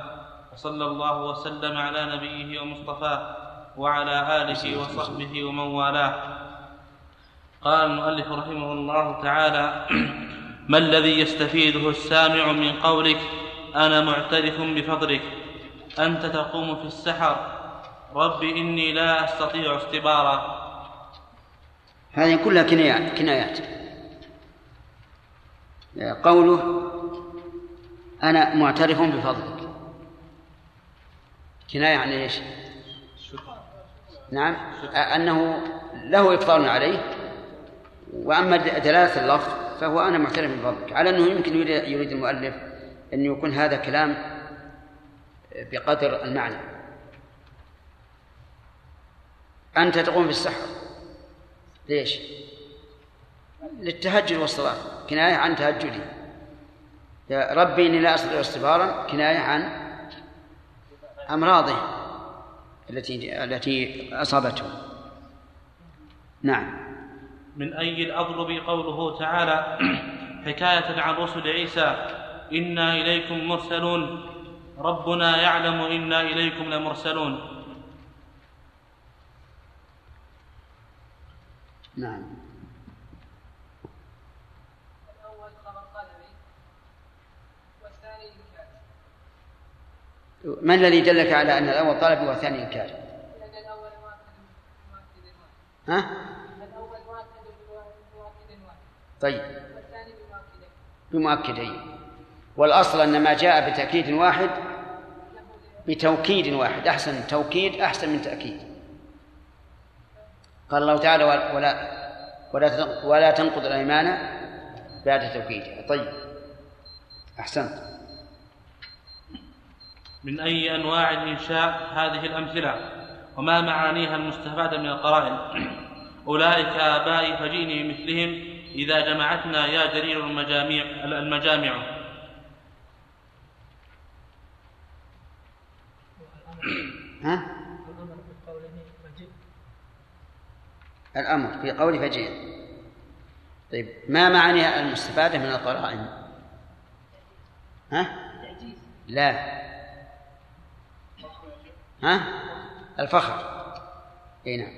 وصلى الله وسلم على نبيه ومصطفاه وعلى آله وصحبه ومن والاه. قال المؤلف رحمه الله تعالى ما الذي يستفيده السامع من قولك؟ أنا معترف بفضلك. أنت تقوم في السحر. رب إني لا أستطيع استبارا هذه كلها كنايات كنايات. قوله أنا معترف بفضلك. كناية عن إيش؟ نعم. أنه له إفطار عليه. وأما دلالة اللفظ فهو أنا معترف بفضلك. على أنه يمكن يريد المؤلف أن يكون هذا كلام بقدر المعنى. أنت تقوم بالسحر. ليش؟ للتهجد والصلاة. كناية عن تهجدي. يا ربي إني لا أستطيع استبارا. كناية عن أمراضه التي التي أصابته. نعم. من أي الأضرب قوله تعالى حكاية عن رسل عيسى إنا إليكم مرسلون ربنا يعلم إنا إليكم لمرسلون نعم ما الذي دلك على أن الأول طلبي والثاني إنكاري؟ لأن الأول ها؟ الأول مؤكد بمؤكد واحد طيب. بمؤكدين والأصل أن ما جاء بتأكيد واحد بتوكيد واحد. أحسن توكيد أحسن من تأكيد. قال الله تعالى ولا ولا ولا تنقض الأيمان بعد توكيدها طيب. أحسنت من أي أنواع الإنشاء هذه الأمثلة؟ وما معانيها المستفادة من القرائن؟ أولئك آبائي فجئني بمثلهم إذا جمعتنا يا جرير المجاميع المجامع. ها؟ الأمر في قول فجئ طيب ما معاني المستفادة من القرائن؟ ها؟ لا. ها؟ الفخر. اي نعم.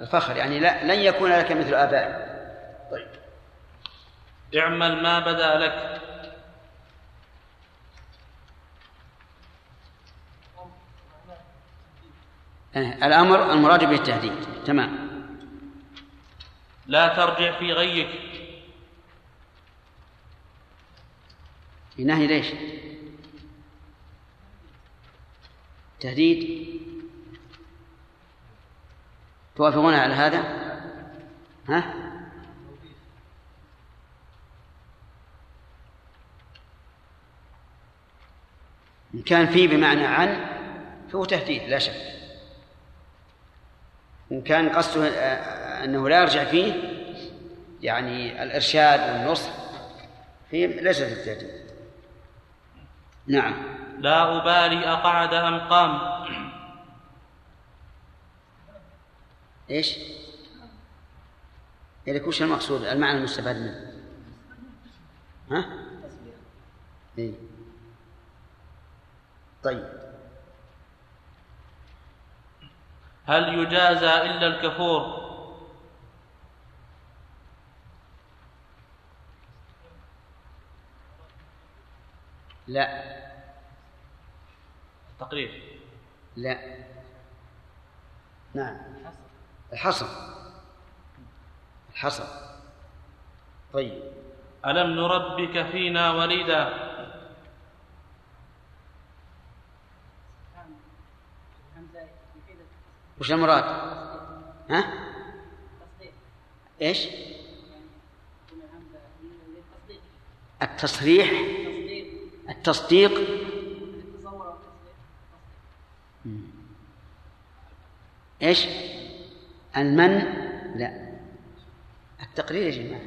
الفخر يعني لا لن يكون لك مثل آبائك. طيب اعمل ما بدا لك آه، الأمر المراد به التهديد تمام لا ترجع في غيك نهي ليش؟ تهديد توافقون على هذا؟ ها؟ إن كان في بمعنى عن فهو تهديد لا شك إن كان قصده آه، أنه لا يرجع فيه يعني الإرشاد والنصح فيه ليست التهديد نعم لا أبالي أقعد أم قام إيش؟ يعني وش المقصود المعنى المستفاد منه؟ ها؟ إيه؟ طيب. هل يجازى إلا الكفور؟ لا. تقرير. لا. نعم. الحصر. الحصر. طيب. ألم نربك فينا وليدا؟ وش المراد؟ ها؟ إيش؟ التصريح. التصديق. إيش؟ المن؟ لا. التقرير يا جماعة.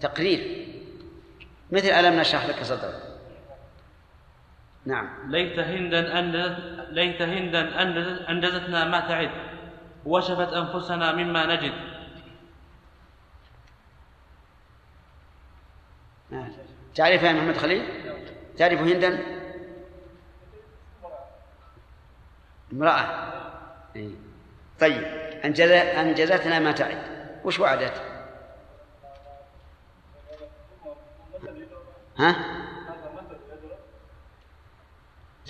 تقرير. مثل ألم نشرح لك صدرك. نعم. ليت هندا أنجزت ليت هندا أنجزت- أنجزتنا ما تعد وشفت أنفسنا مما نجد. آه. تعرف يا محمد خليل؟ تعرف هندا؟ امرأة. إيه. طيب أنجز أنجزتنا ما تعد. وش وعدت؟ ها؟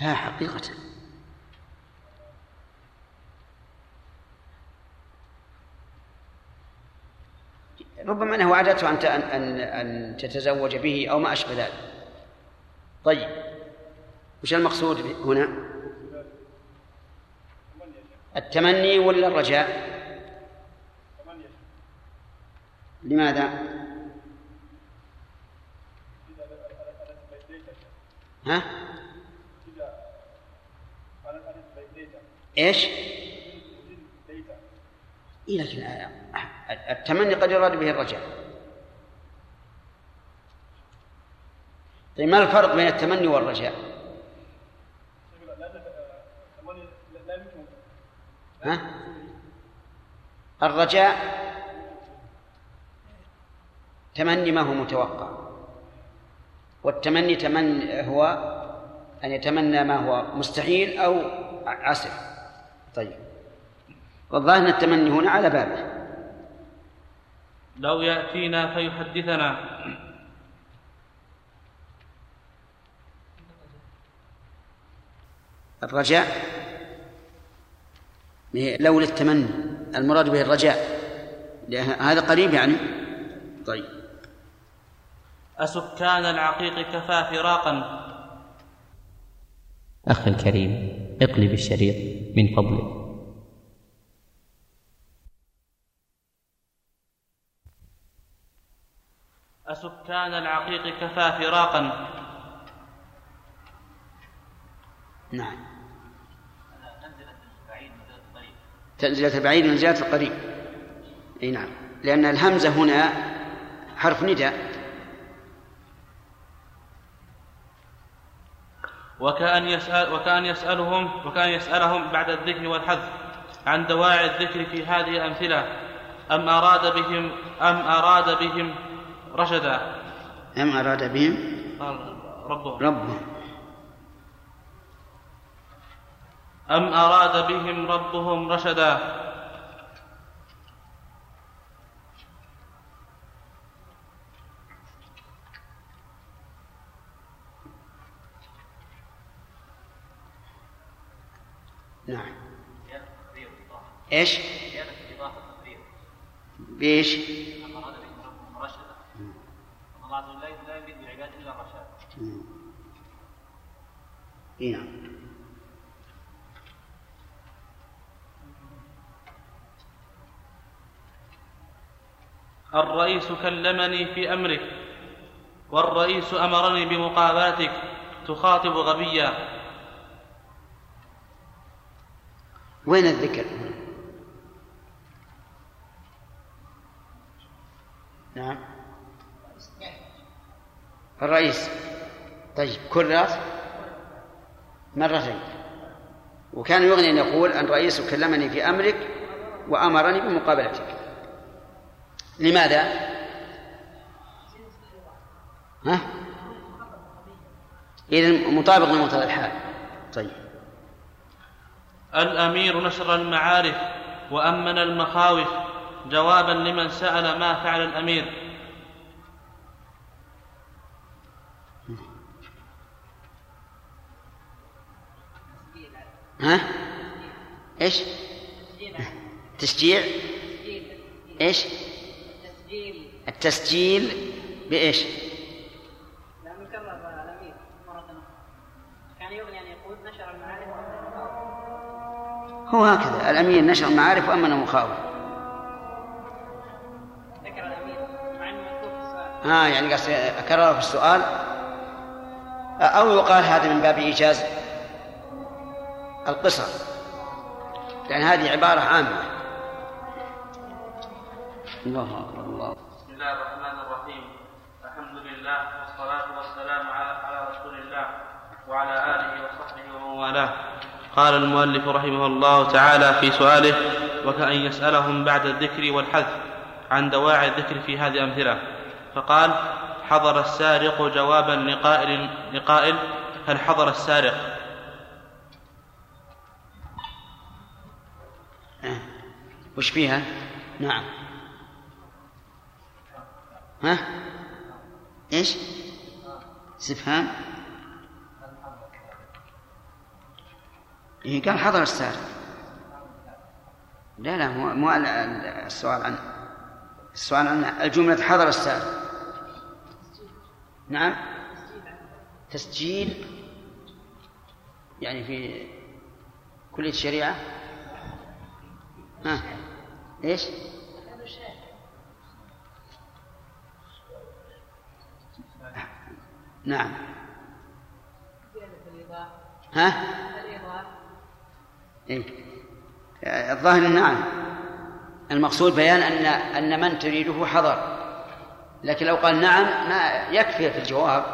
لا حقيقة ربما أنه وعدته أن أن أن تتزوج به أو ما أشبه ذلك طيب وش المقصود هنا؟ التمني ولا الرجاء؟ لماذا؟ ها؟ إيش؟ إيه لكن التمني قد يراد به الرجاء. طيب ما الفرق بين التمني والرجاء؟ ها؟ الرجاء تمني ما هو متوقع والتمني تمني هو أن يتمنى ما هو مستحيل أو عسر. طيب. والظاهر أن التمني هنا على بابه. لو يأتينا فيحدثنا. الرجاء. لو للتمني. المراد به الرجاء. هذا قريب يعني. طيب. أسكان العقيق كفى فراقا. أخي الكريم اقلب الشريط من فضلك. أسكان العقيق كفى فراقا. نعم. تنزلة البعيد منزلة القريب. أي نعم. لأن الهمزة هنا حرف نداء. وكأن يسأل وكأن يسألهم وكأن يسألهم بعد الذكر والحذف عن دواعي الذكر في هذه الأمثلة. أم أراد بهم أم أراد بهم رشدا؟ أم أراد بهم ربهم. ربهم. أم أراد بهم ربهم رشدا نعم إيش؟ بإيش؟ الرشاد. نعم. الرئيس كلمني في أمرك والرئيس أمرني بمقابلتك تخاطب غبيا وين الذكر نعم. الرئيس. طيب كررت مرتين. وكان يغني أن يقول أن رئيس كلمني في أمرك وأمرني بمقابلتك. لماذا؟ ها؟ إذا مطابق لمقتضى الحال. طيب. الأمير نشر المعارف وأمن المخاوف. جوابا لمن سأل ما فعل الأمير ها؟ إيش؟ تشجيع إيش؟ التسجيل بإيش؟ لا مكرر الامير مرة كان يغني ان يقول نشر المعارف هو هكذا الأمير نشر المعارف وأمن المخاوف ها يعني قصدي في السؤال. أو يقال هذا من باب إيجاز القصر لأن هذه عبارة عامة. الله الله. بسم الله الرحمن الرحيم. الحمد لله والصلاة والسلام على رسول الله وعلى آله وصحبه ومن والاه. قال المؤلف رحمه الله تعالى في سؤاله وكأن يسألهم بعد الذكر والحذف عن دواعي الذكر في هذه الأمثلة. فقال حضر السارق جوابا لقائل لقائل هل حضر السارق؟ وش فيها؟ نعم. ها؟ إيش؟ استفهام؟ إيه قال حضر السارق. لا لا مو مو السؤال عنه السؤال عن الجملة حضر السائل نعم. تسجيل. يعني في كلية الشريعة. ها. إيش؟ نعم. ها؟ إيه؟ الظاهر نعم. المقصود بيان أن أن من تريده حضر. لكن لو قال نعم ما يكفي في الجواب.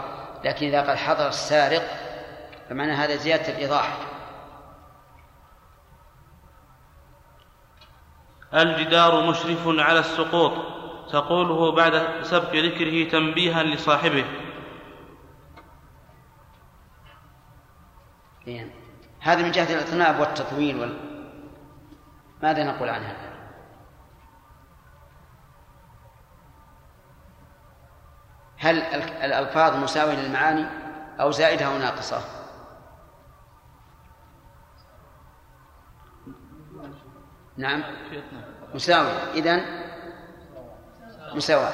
لكن إذا قال حضر السارق فمعنى هذا زيادة الإيضاح. الجدار مشرف على السقوط. تقوله بعد سبق ذكره تنبيها لصاحبه. إيه. هذا من جهة الإطناب والتطويل وال... ماذا نقول عن هذا؟ هل الألفاظ مساوية للمعاني أو زائدة أو ناقصة؟ نعم. مساوية. إذن مساواة.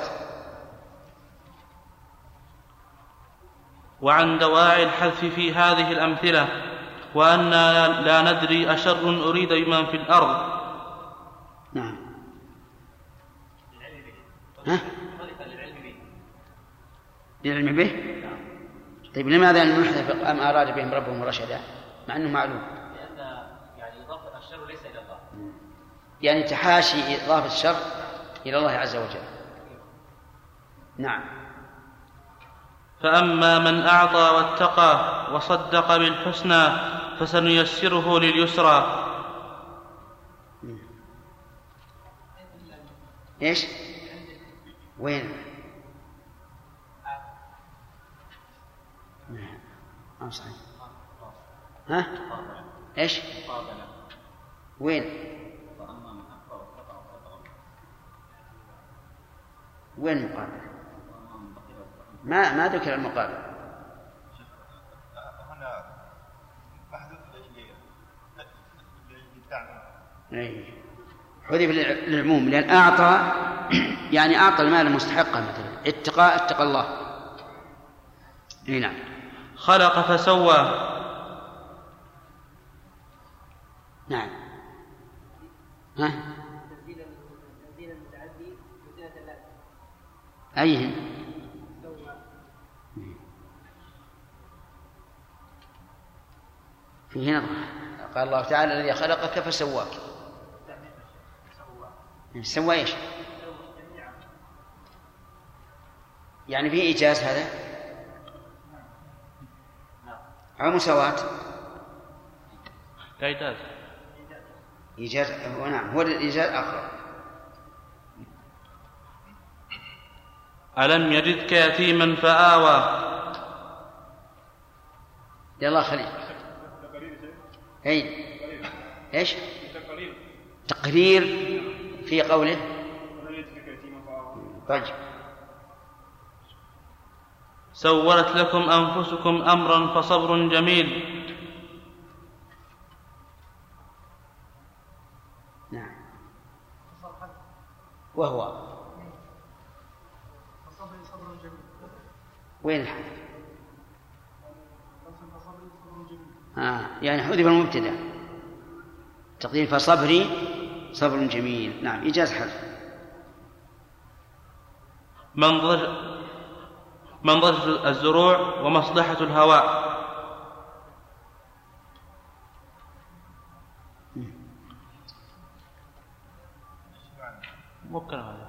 وعن دواعي الحذف في هذه الأمثلة وأنا لا ندري أشر أريد بمن في الأرض. نعم. ها؟ للعلم به؟ طيب لماذا نحذف أم أراد بهم ربهم رشدا مع أنه معلوم. لأن يعني إضافة الشر ليس إلى الله. يعني تحاشي إضافة الشر إلى الله عز وجل. نعم. فأما من أعطى واتقى وصدق بالحسنى فسنيسره لليسرى. إيش؟ وين؟ ما صحيح ها؟ إيش؟ وين؟ وين المقابل؟ ما ما ذكر المقابل هنا محذوف للتعميم. حذف للعموم لأن أعطى يعني أعطى المال مستحقه مثلا اتقى اتقى الله إي نعم خلق فسوى. نعم. ها؟ أيهن سوى فيه نظرة قال الله تعالى الذي خلقك فسواك. سوى إيش؟ يعني في إيجاز هذا؟ أو مساواة؟ إعداد إيجاز نعم هو الإيجاز أقرب ألم يجدك يتيما فآوى يا الله خليل أي إيش؟ تقرير في قوله طيب سولت لكم أنفسكم أمرا فصبر جميل. نعم. وهو؟ وين الحذف؟ آه يعني حذف المبتدا. تقدير فصبري صبر جميل. نعم إيجاز حذف. منضج منضج الزروع ومصلحة الهواء.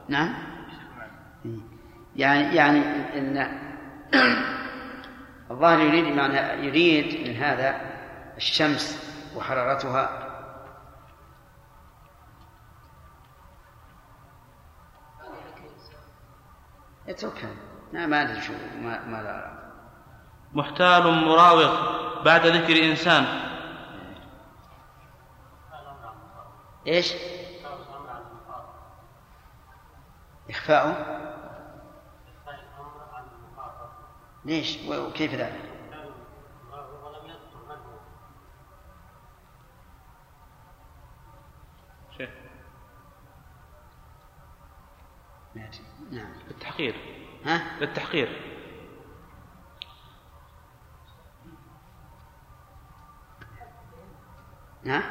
نعم. يعني يعني إن الظاهر يريد معنى يريد من هذا الشمس وحرارتها. اتركها لا ما أدري شو ما ما لا. محتال مراوغ بعد ذكر إنسان. إيش؟ إخفاؤه؟ ليش؟ وكيف ذلك؟ نعم. للتحقير ها؟ للتحقير. ها؟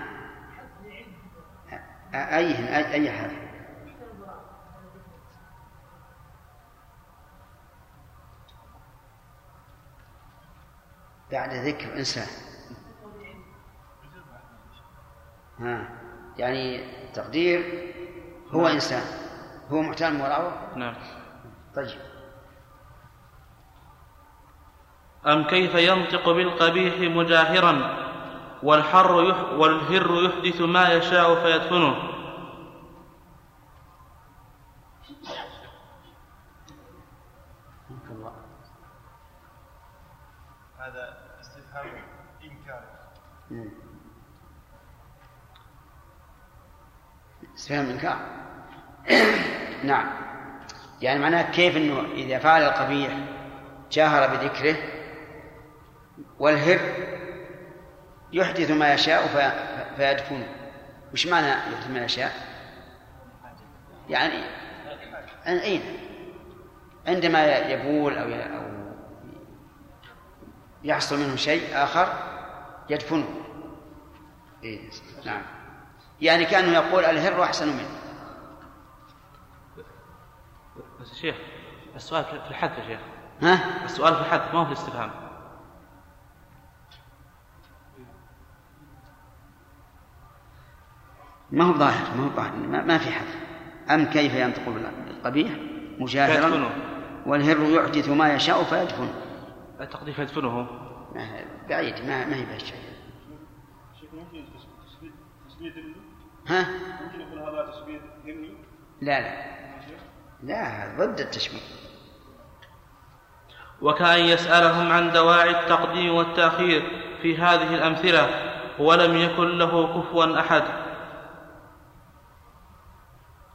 أي أي أي حرف؟ بعد ذكر إنسان ها؟ يعني تقدير هو إنسان. هو محتال وراءه؟ نعم. طيب. أم كيف ينطق بالقبيح مجاهرا والحر يح والهر يحدث ما يشاء فيدفنه؟ هذا استفهام إنكار. استفهام إنكار. نعم. يعني معناه كيف إنه إذا فعل القبيح جاهر بذكره والهر يحدث ما يشاء في- فيدفنه وش معنى يحدث ما يشاء؟ يعني أين عندما يبول أو أو يحصل منه شيء آخر يدفنه. إيه نعم. يعني كأنه يقول الهر أحسن منه. بس شيخ السؤال في الحذف يا شيخ. ها؟ السؤال في الحذف ما هو في الاستفهام؟ ما هو ظاهر ما هو ظاهر ما, ما في حذف أم كيف ينطق بالقبيح مجاهرا. والهر يحدث ما يشاء فيدفنه. التقدير فيدفنه بعيد ما ما هي بهالشيء ها؟ ممكن يكون هذا تشبيه ذمي لا لا. لا ضد التشبيه وكأن يسألهم عن دواعي التقديم والتأخير في هذه الأمثلة ولم يكن له كفوا أحد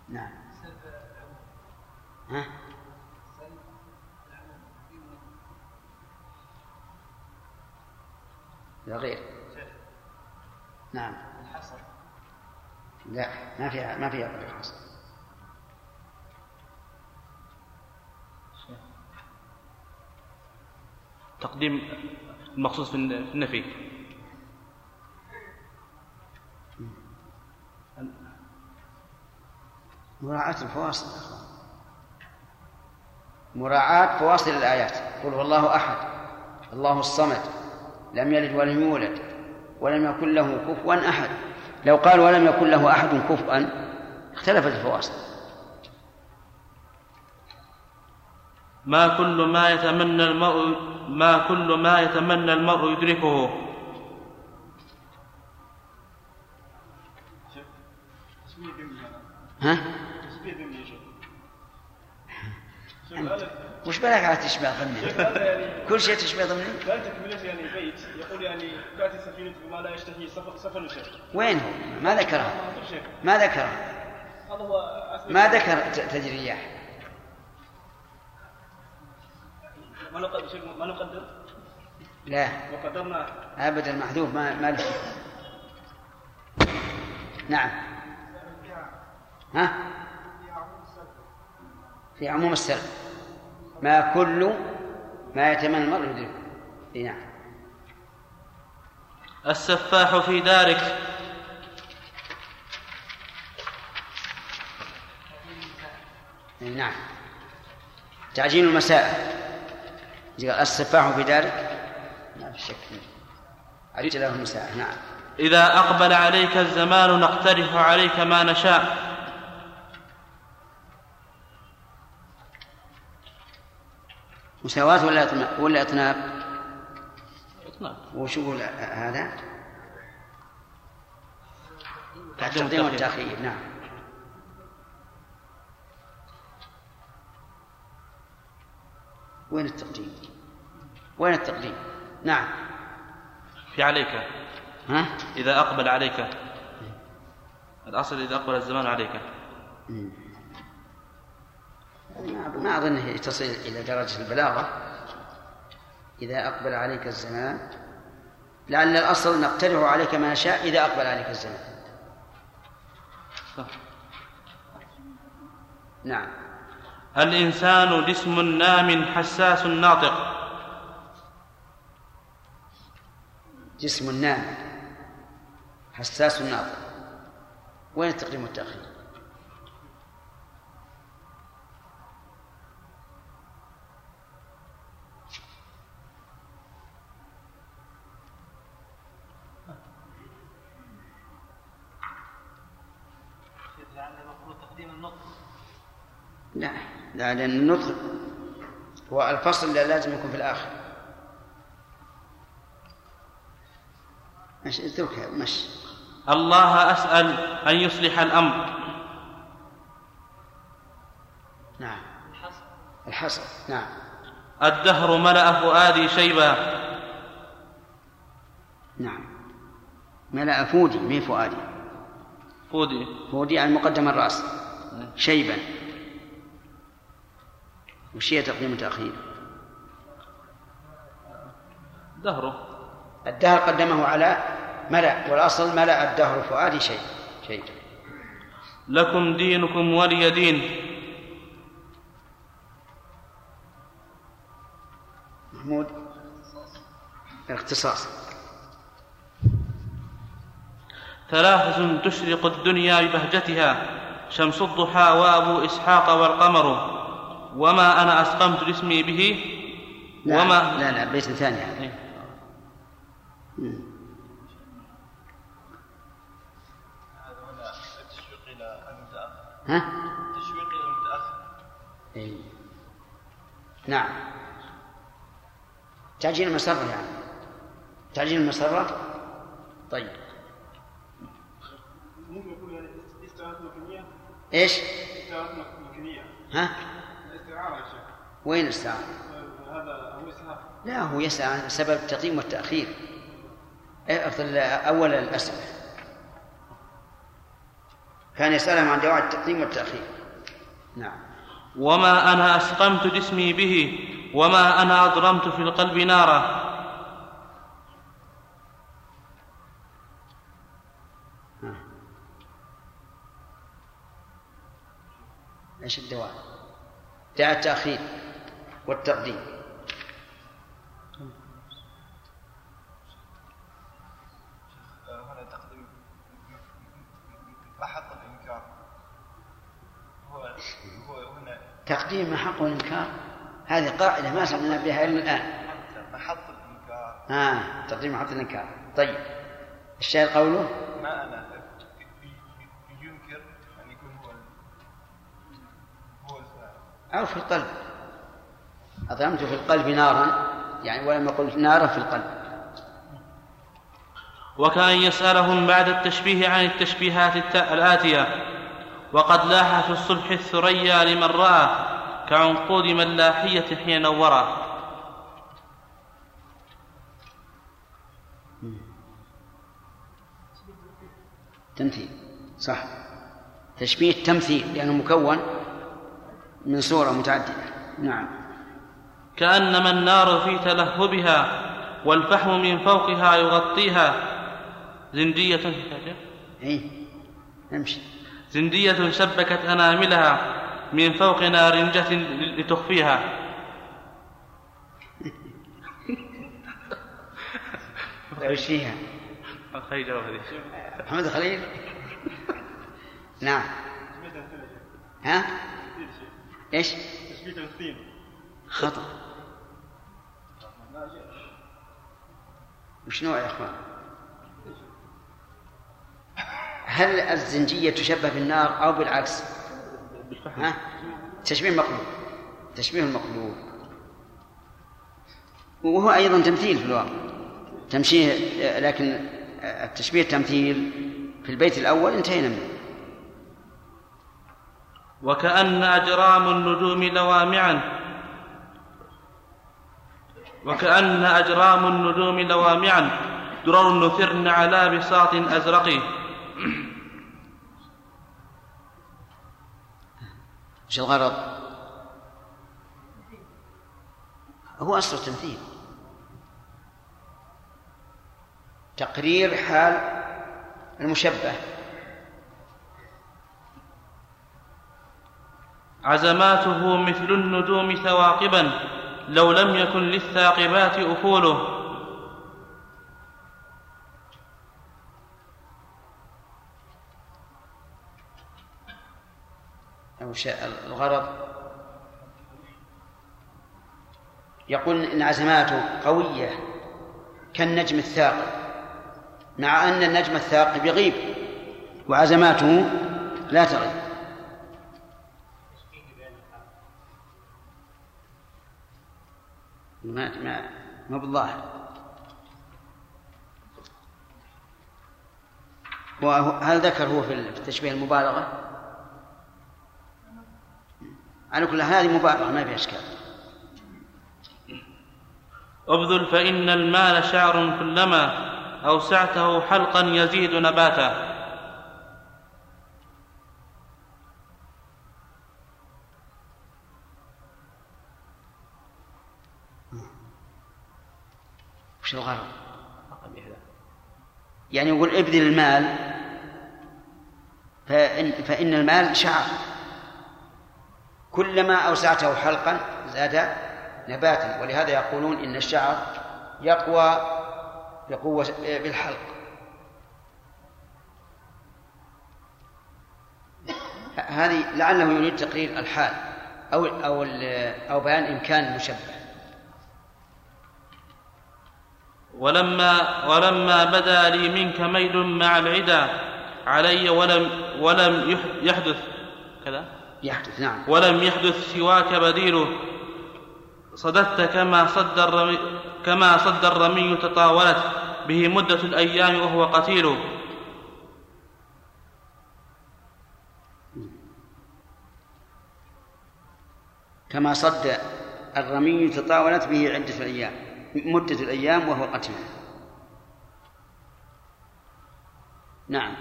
نعم ها؟ لا غير. نعم. لا ما فيها ما فيها غير الحصر تقديم المخصوص في الن- في النفي. مراعاة الفواصل. يا أخوان. مراعاة فواصل الآيات. قل هو الله أحد الله الصمد لم يلد ولم يولد ولم يكن له كفوا أحد. لو قال ولم يكن له أحد كفوا اختلفت الفواصل. ما كل ما يتمنى المرء ما كل ما يتمنى المرء يدركه. ها تشبيه ذمي يا شيخ شيخ هذا وش بالك على هذا يعني كل شيء لا تكملة يعني بيت يقول يعني تأتي السفينة بما لا يشتهي سفن شيخ وين هو؟ ما ذكرها ما ذكرها ما ذكر تجري الرياح ما نقدر ما نقدر لا. وقدرنا ابدا المحذوف ما ما نعم. ها؟ في عموم السلب ما كل ما يتمنى المرء يدركه. إي نعم. السفاح في دارك. نعم. تعجيل المسائل قال السفاح في دارك ما في شك. له المسائل نعم. إذا أقبل عليك الزمان نقترح عليك ما نشاء. مساواة ولا إطناب ولا إطناب إطلاق. وش يقول هذا؟ تقديم التقديم والتأخير. نعم وين التقديم؟ وين التقديم؟ نعم في عليك ها؟ إذا أقبل عليك الأصل إذا أقبل الزمان عليك ما ما أظنه تصل إلى درجة البلاغة. إذا أقبل عليك الزمان لعل الأصل نقترح عليك ما نشاء إذا أقبل عليك الزمان. صح. نعم. الإنسان جسم نام حساس ناطق. جسم نام حساس ناطق. وين التقديم والتأخير؟ لا لا لأن النطق هو الفصل اللي لازم يكون في الآخر. مش اتركها مش الله أسأل أن يصلح الأمر. نعم. الحصر. نعم. الدهر ملأ فؤادي شيبا. نعم. ملأ فودي مي فؤادي. فودي فودي عن مقدم الرأس. شيبا. وش هي تقديم وتأخير دهره. الدهر قدمه على ملأ والأصل ملأ الدهر فؤادي شيء شيء. لكم دينكم ولي دين. محمود الاختصاص. ثلاثة تشرق الدنيا ببهجتها شمس الضحى وأبو إسحاق والقمر. وما أنا أسقمت جسمي به لا وما لا لا بيت ثاني هذا إيه. هذا هنا التشويق إلى المتأخر ها؟ التشويق إلى المتاخر إيه. نعم تعجيل المسرة يعني تعجيل المسرة طيب ممكن يكون يعني مكانية إيش؟ مكانية ها؟ وين الساعة؟ هذا هو لا هو يسأل عن سبب التقديم والتأخير. إيه، أول الأسئلة. كان يسألهم عن جواز التقديم والتأخير. نعم. وما أنا أسقمت جسمي به وما أنا أضرمت في القلب نارا. إيش الدواء؟ التأخير والتقديم. هنا تقديم محط الإنكار. هو هو هنا تقديم حق والإنكار هذه قاعدة ما سمعنا بها إلا الآن. محط الإنكار. آه تقديم حق الإنكار. طيب الشاهد قوله؟ ما أنا أو في القلب. أضرمت في القلب نارا. يعني ولم يقل نارا في القلب. وكأن يسألهم بعد التشبيه عن التشبيهات الت- الآتية. وقد لاح في الصبح الثريا لمن رأى كعنقود ملاحية حين نورا. تمثيل. صح. تشبيه تمثيل لأنه مكون. من صورة متعددة. نعم. كأنما النار في تلهبها والفحم من فوقها يغطيها. زندية أي نمشي. زندية شبكت أناملها من فوق نارنجة لتخفيها. وش فيها؟ خير جواب هذه. محمد خليل؟ نعم. ها؟ إيش؟ تمثيل خطأ وش نوع يا إخوان؟ هل الزنجية تشبه بالنار أو بالعكس؟ ها؟ تشبيه مقلوب تشبيه المقلوب وهو أيضا تمثيل في الواقع تمشيه لكن التشبيه تمثيل في البيت الأول انتهينا منه وكأن أجرام النجوم لوامعا. وكأن أجرام النجوم لوامعا. درر نثرن على بساط أزرق. إيش الغرض؟ هو أصل التمثيل. تقرير حال المشبه. عزماته مثل النجوم ثواقبا لو لم يكن للثاقبات أفوله. أو شاء الغرض. يقول إن عزماته قوية كالنجم الثاقب مع أن النجم الثاقب يغيب وعزماته لا تغيب. ما ما ما بالظاهر. وهل ذكر هو في التشبيه المبالغة؟ على كل هذه مبالغة ما فيها إشكال. أبذل فإن المال شعر كلما أوسعته حلقا يزيد نباتا وش الغرض؟ يعني يقول ابذل المال فإن, فإن المال شعر. كلما أوسعته حلقا زاد نباتا. ولهذا يقولون إن الشعر يقوى بقوة بالحلق. هذه لعله يريد تقرير الحال أو أو أو بيان إمكان المشبه. ولما ولما بدا لي منك ميل مع العدا علي ولم ولم يحدث كذا؟ يحدث نعم. ولم يحدث سواك بديله صددت كما صد الرمي كما صد الرمي تطاولت به مدة الأيام وهو قتيل. كما صد الرمي تطاولت به عدة الأيام مدة الأيام وهو قتيل نعم.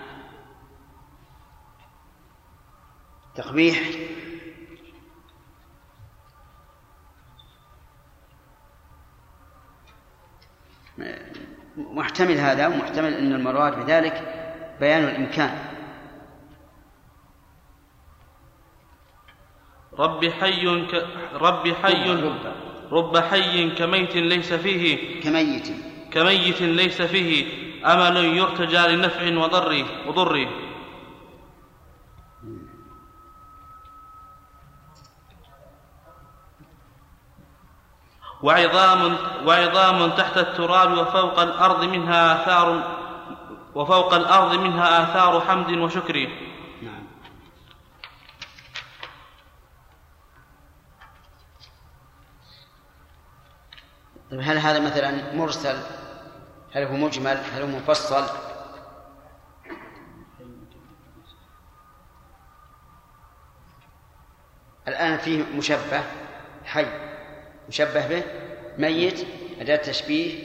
تقبيح. محتمل هذا ومحتمل أن المراد بذلك بيان الإمكان. رب حي ك... رب حي رب, رب حي كميت ليس فيه كميت. كميت ليس فيه أمل يرتجى لنفع وضر وضر. وعظام وعظام تحت التراب وفوق الأرض منها آثار وفوق الأرض منها آثار حمد وشكر. طيب هل هذا مثلا مرسل؟ هل هو مجمل؟ هل هو مفصل؟ الآن فيه مشبه حي مشبه به ميت أداة تشبيه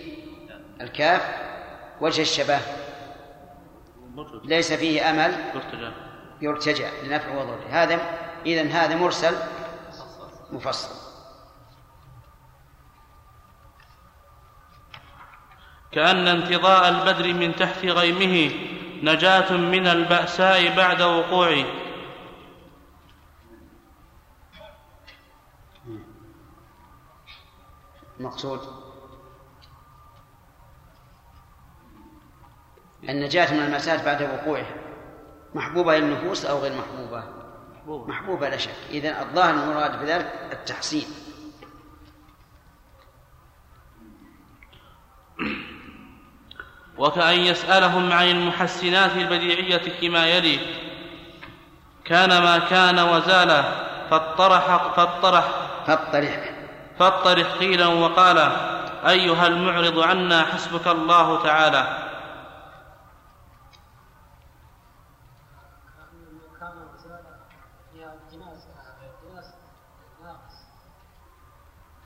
الكاف وجه الشبه. ليس فيه أمل يرتجى. لنفع وضر هذا إذا هذا مرسل مفصل. كأن انتضاء البدر من تحت غيمه نجاة من البأساء بعد وقوعه. المقصود النجاة من المأساة بعد وقوعها محبوبة للنفوس أو غير محبوبة؟ محبوبة, محبوبة لا شك. إذا الظاهر المراد بذلك التحسين. وكأن يسألهم عن المحسنات البديعية كما يلي. كان ما كان وزال فاطرح فاطرح فاطرح. فاطرح قيلا وقال أيها المعرض عنا حسبك الله تعالى.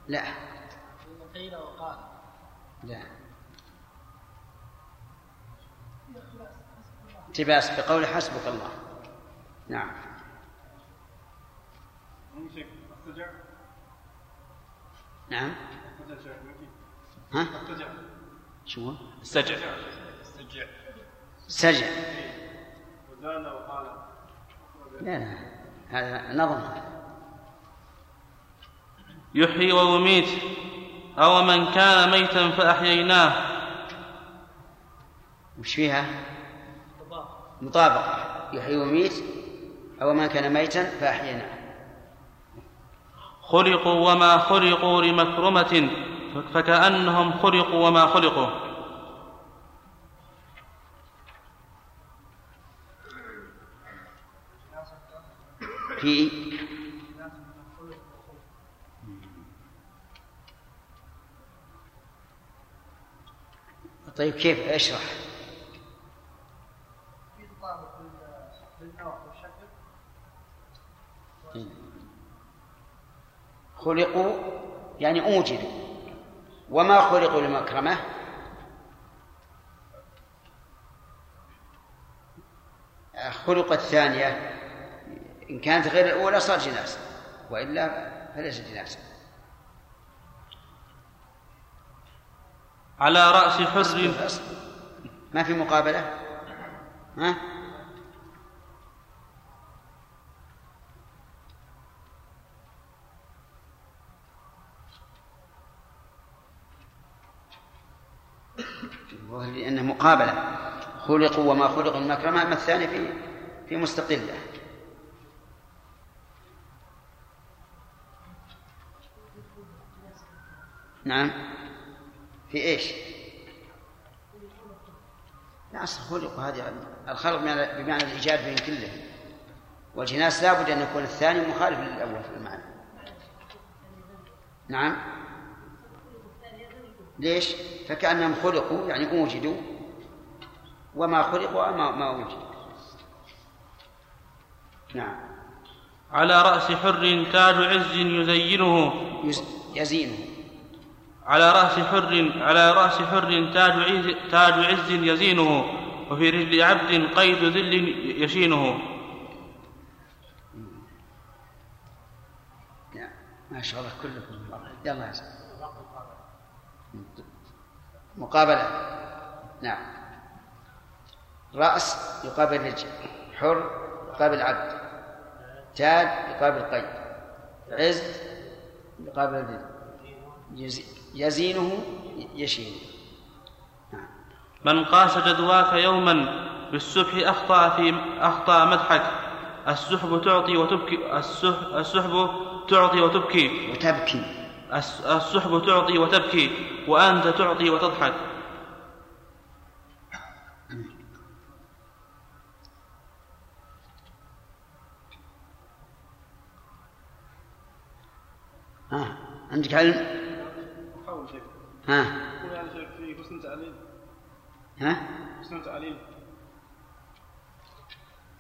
لا. التباس بقول حسبك الله. نعم. نعم. ها؟ شو السجع سجع لا لا. هذا نظم. يحيي ويميت. أو من كان ميتا فأحييناه. وش فيها؟ مطابقة يحيي ويميت أو من كان ميتا فأحييناه. خلقوا وما خلقوا لمكرمة فكأنهم خلقوا وما خلقوا. في طيب كيف؟ اشرح. خلقوا يعني أوجدوا. وما خلقوا لمكرمة؟ خلق الثانية. إن كانت غير الأولى صار جناسا وإلا فليس جناسا على رأس حر ما في مقابلة؟ ها؟ لأنه مقابلة. خلقوا وما خلقوا المكرمة أما الثاني في في مستقلة. نعم. في إيش؟ لا أصل خلق هذه الخلق بمعنى الإيجاد بين كله والجناس لابد أن يكون الثاني مخالف للأول في المعنى. نعم. ليش؟ فكأنهم خلقوا يعني أوجدوا. وما خلقوا ما ما وجدوا نعم. على رأس حر تاج عز يزينه. يزينه. على رأس حر على رأس حر تاج عز تاج عز يزينه. وفي رجل عبد قيد ذل يشينه. نعم. ما شاء الله كلكم. يلا يا مقابلة. نعم. رأس يقابل رجل حر يقابل عبد تاج يقابل قيد عز يقابل يزينه يشين نعم. من قاس جدواك يوما بالسبح أخطأ في أخطأ مدحك السحب تعطي وتبكي السحب تعطي وتبكي. وتبكي. السحب تعطي وتبكي وأنت تعطي وتضحك. ها عندك علم؟ ها. يعني شيخ في حسن تعليل. ها؟ حسن تعليل.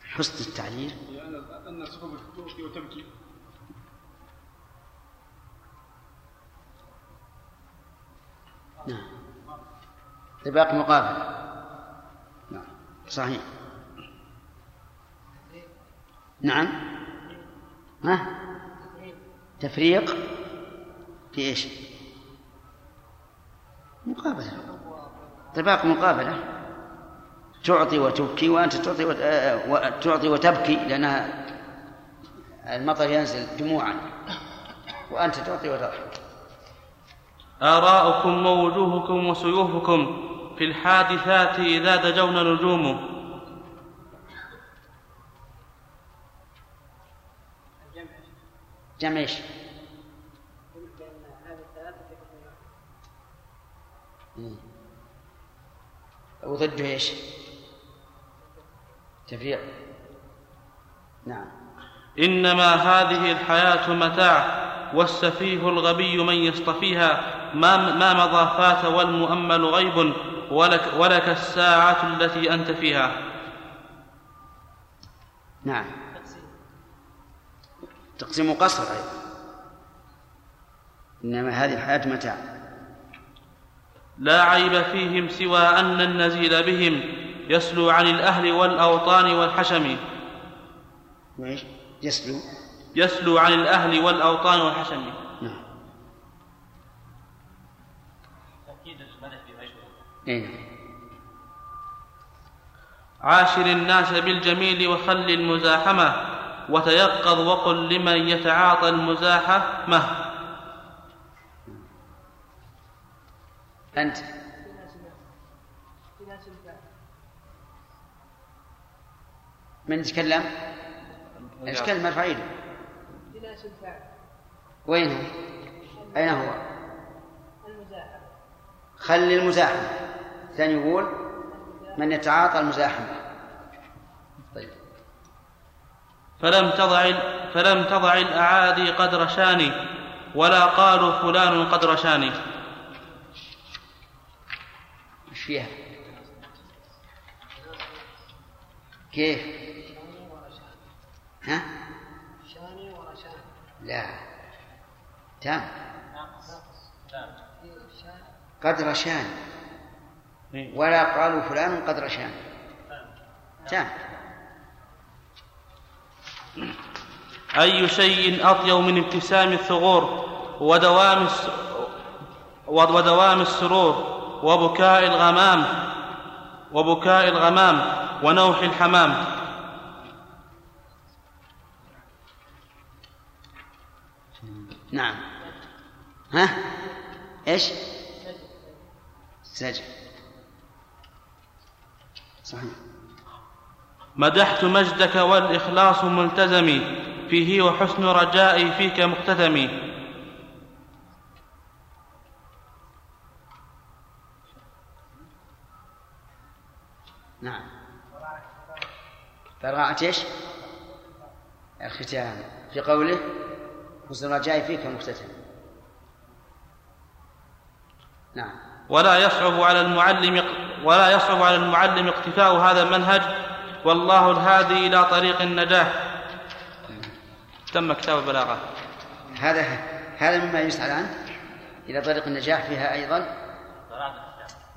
حسن التعليل؟ يعني أن سحب تبكي وتبكي. نعم. طباق مقابل. نعم. صحيح. نعم. ها؟ تفريق في إيش؟ مقابلة. طباق مقابلة. تعطي وتبكي وأنت تعطي تعطي وتبكي لأنها المطر ينزل دموعا وأنت تعطي وتضحك. آراؤكم ووجوهكم وسيوفكم في الحادثات إذا دجون نجوم جمع إيش؟ وضده إيش؟ تفريق. نعم. إنما هذه الحياة متاع والسفيه الغبي من يصطفيها. ما, ما مضى فات والمؤمل غيب ولك, ولك الساعة التي أنت فيها. نعم. تقسيم قصر أيضا. إنما هذه الحياة متاع. لا عيب فيهم سوى أن النزيل بهم يسلو عن الأهل والأوطان والحشم. وإيش؟ يسلو. يسلو عن الأهل والأوطان والحشم. إيه؟ عاشر الناس بالجميل وخل المزاحمة وتيقظ وقل لمن يتعاطى المزاحمة أنت من يتكلم؟ اشكال مرفع يده وين هو؟ أين هو؟ المزاحم خل المزاحم الثاني يقول من يتعاطى المزاحمة طيب. فلم تضع فلم تضع الأعادي قدر شاني ولا قالوا فلان قدر شاني. إيش فيها؟ كيف؟ ها؟ شاني ورا شاني لا. تام. قدر شان ولا قالوا فلان قدر شان تام أي شيء أطيب من ابتسام الثغور ودوام. ودوام السرور وبكاء الغمام وبكاء الغمام ونوح الحمام. نعم. ها؟ إيش؟ سجن صحيح. مدحت مجدك والإخلاص ملتزمي فيه وحسن رجائي فيك مقتدمي. نعم. براءة إيش؟ الختام. في قوله حسن رجائي فيك مقتتل نعم. ولا يصعب على المعلم ولا يصعب على المعلم اقتفاء هذا المنهج. والله الهادي إلى طريق النجاح. تم كتاب البلاغة. هذا هذا مما يسأل عنه. إلى طريق النجاح فيها أيضا.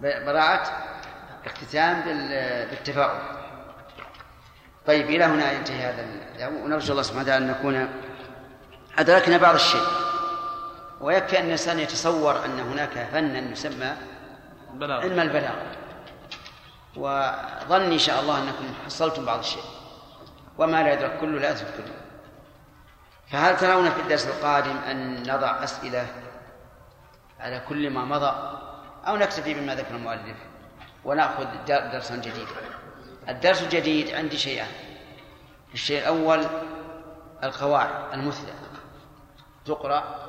براءة. اختتام بال- بالتفاؤل. طيب إلى هنا ينتهي هذا ونرجو الله سبحانه وتعالى أن نكون أدركنا بعض الشيء. ويكفي أن الإنسان يتصور أن هناك فنا يسمى بلاغة علم البلاغة. وظني إن شاء الله أنكم حصلتم بعض الشيء. وما لا يدرك كله لا يدرك كله. فهل ترون في الدرس القادم أن نضع أسئلة على كل ما مضى؟ أو نكتفي بما ذكر المؤلف ونأخذ در- درسا جديدا الدرس الجديد عندي شيئان. الشيء الأول القواعد المثلى تقرأ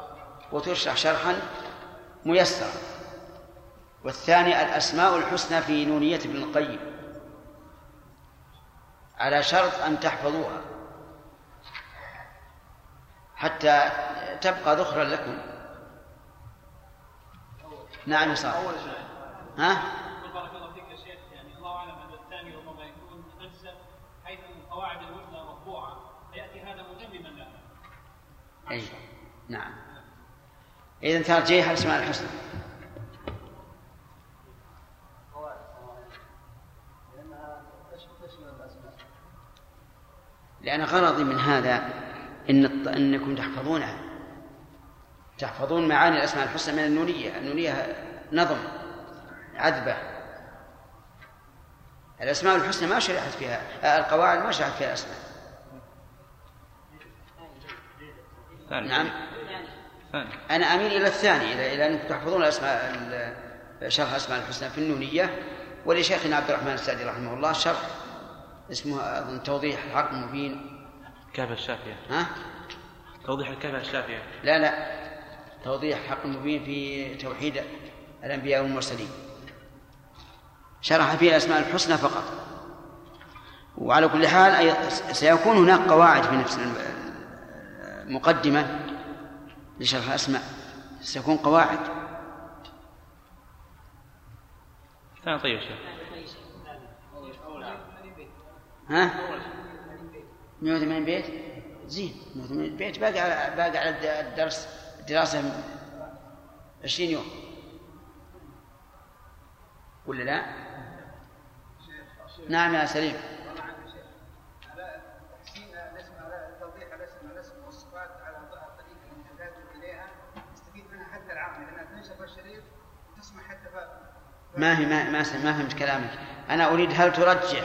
وتشرح شرحا ميسرا. والثاني الأسماء الحسنى في نونية ابن القيم. على شرط أن تحفظوها. حتى تبقى ذخرا لكم. نعم صاحبي. أول شيء. ها؟ بارك الله فيك يا شيخ. يعني الله أعلم أن الثاني ربما يكون حيث مطبوعه فياتي هذا أي. نعم. إذا ترجيح الأسماء الحسنى لأن غرضي من هذا إن أنكم تحفظونها. تحفظون معاني الأسماء الحسنى من النونية. النونية نظم عذبة. الأسماء الحسنى ما شرحت فيها القواعد ما شرحت فيها الأسماء نعم. أنا أميل إلى الثاني إلى إلى أنكم تحفظون الأسماء ال- شرح الأسماء الحسنى في النونية. ولشيخنا عبد الرحمن السعدي رحمه الله شرح اسمه أظن توضيح الحق المبين. الكافة الشافية. ها؟ توضيح الكافة الشافية. لا لا. توضيح الحق المبين في توحيد الأنبياء والمرسلين. شرح فيه الأسماء الحسنى فقط. وعلى كل حال سيكون هناك قواعد في نفس المقدمة لشرح الأسماء سيكون قواعد. ثاني طيب شيخ. ها؟ 180 بيت؟ زين 180 بيت باقي على باقي على الدرس الدراسة 20 يوم. ولا لا؟ نعم يا سليم على تحسين الاسم على توضيح الاسم الاسم والصفات على طريق المحتاج اليها يستفيد منها حتى العام لانها تنشر الشريط وتسمح حتى ف- ما هي ما ما, ما فهمت كلامك. أنا أريد هل ترجح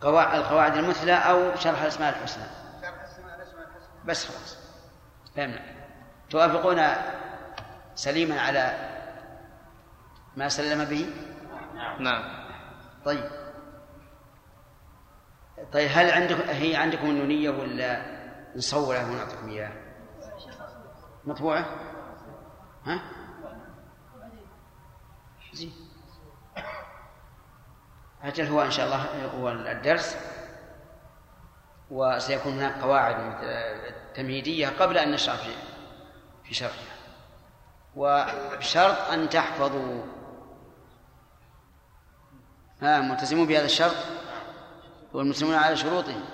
قواعد القواعد المثلى أو شرح الأسماء الحسنى؟ شرح الاسماء الاسماء الحسنى بس خلاص. فهمنا. توافقون سليما على ما سلم به؟ نعم. طيب. طيب هل عندكم هي عندكم النونية ولا نصورها ونعطيكم إياها؟ مطبوعة؟ ها؟ أجل هو إن شاء الله هو الدرس. وسيكون هناك قواعد تمهيدية قبل أن نشرع في في شرحها. وبشرط أن تحفظوا. ها ملتزمون بهذا الشرط؟ والمسلمون على شروطهم.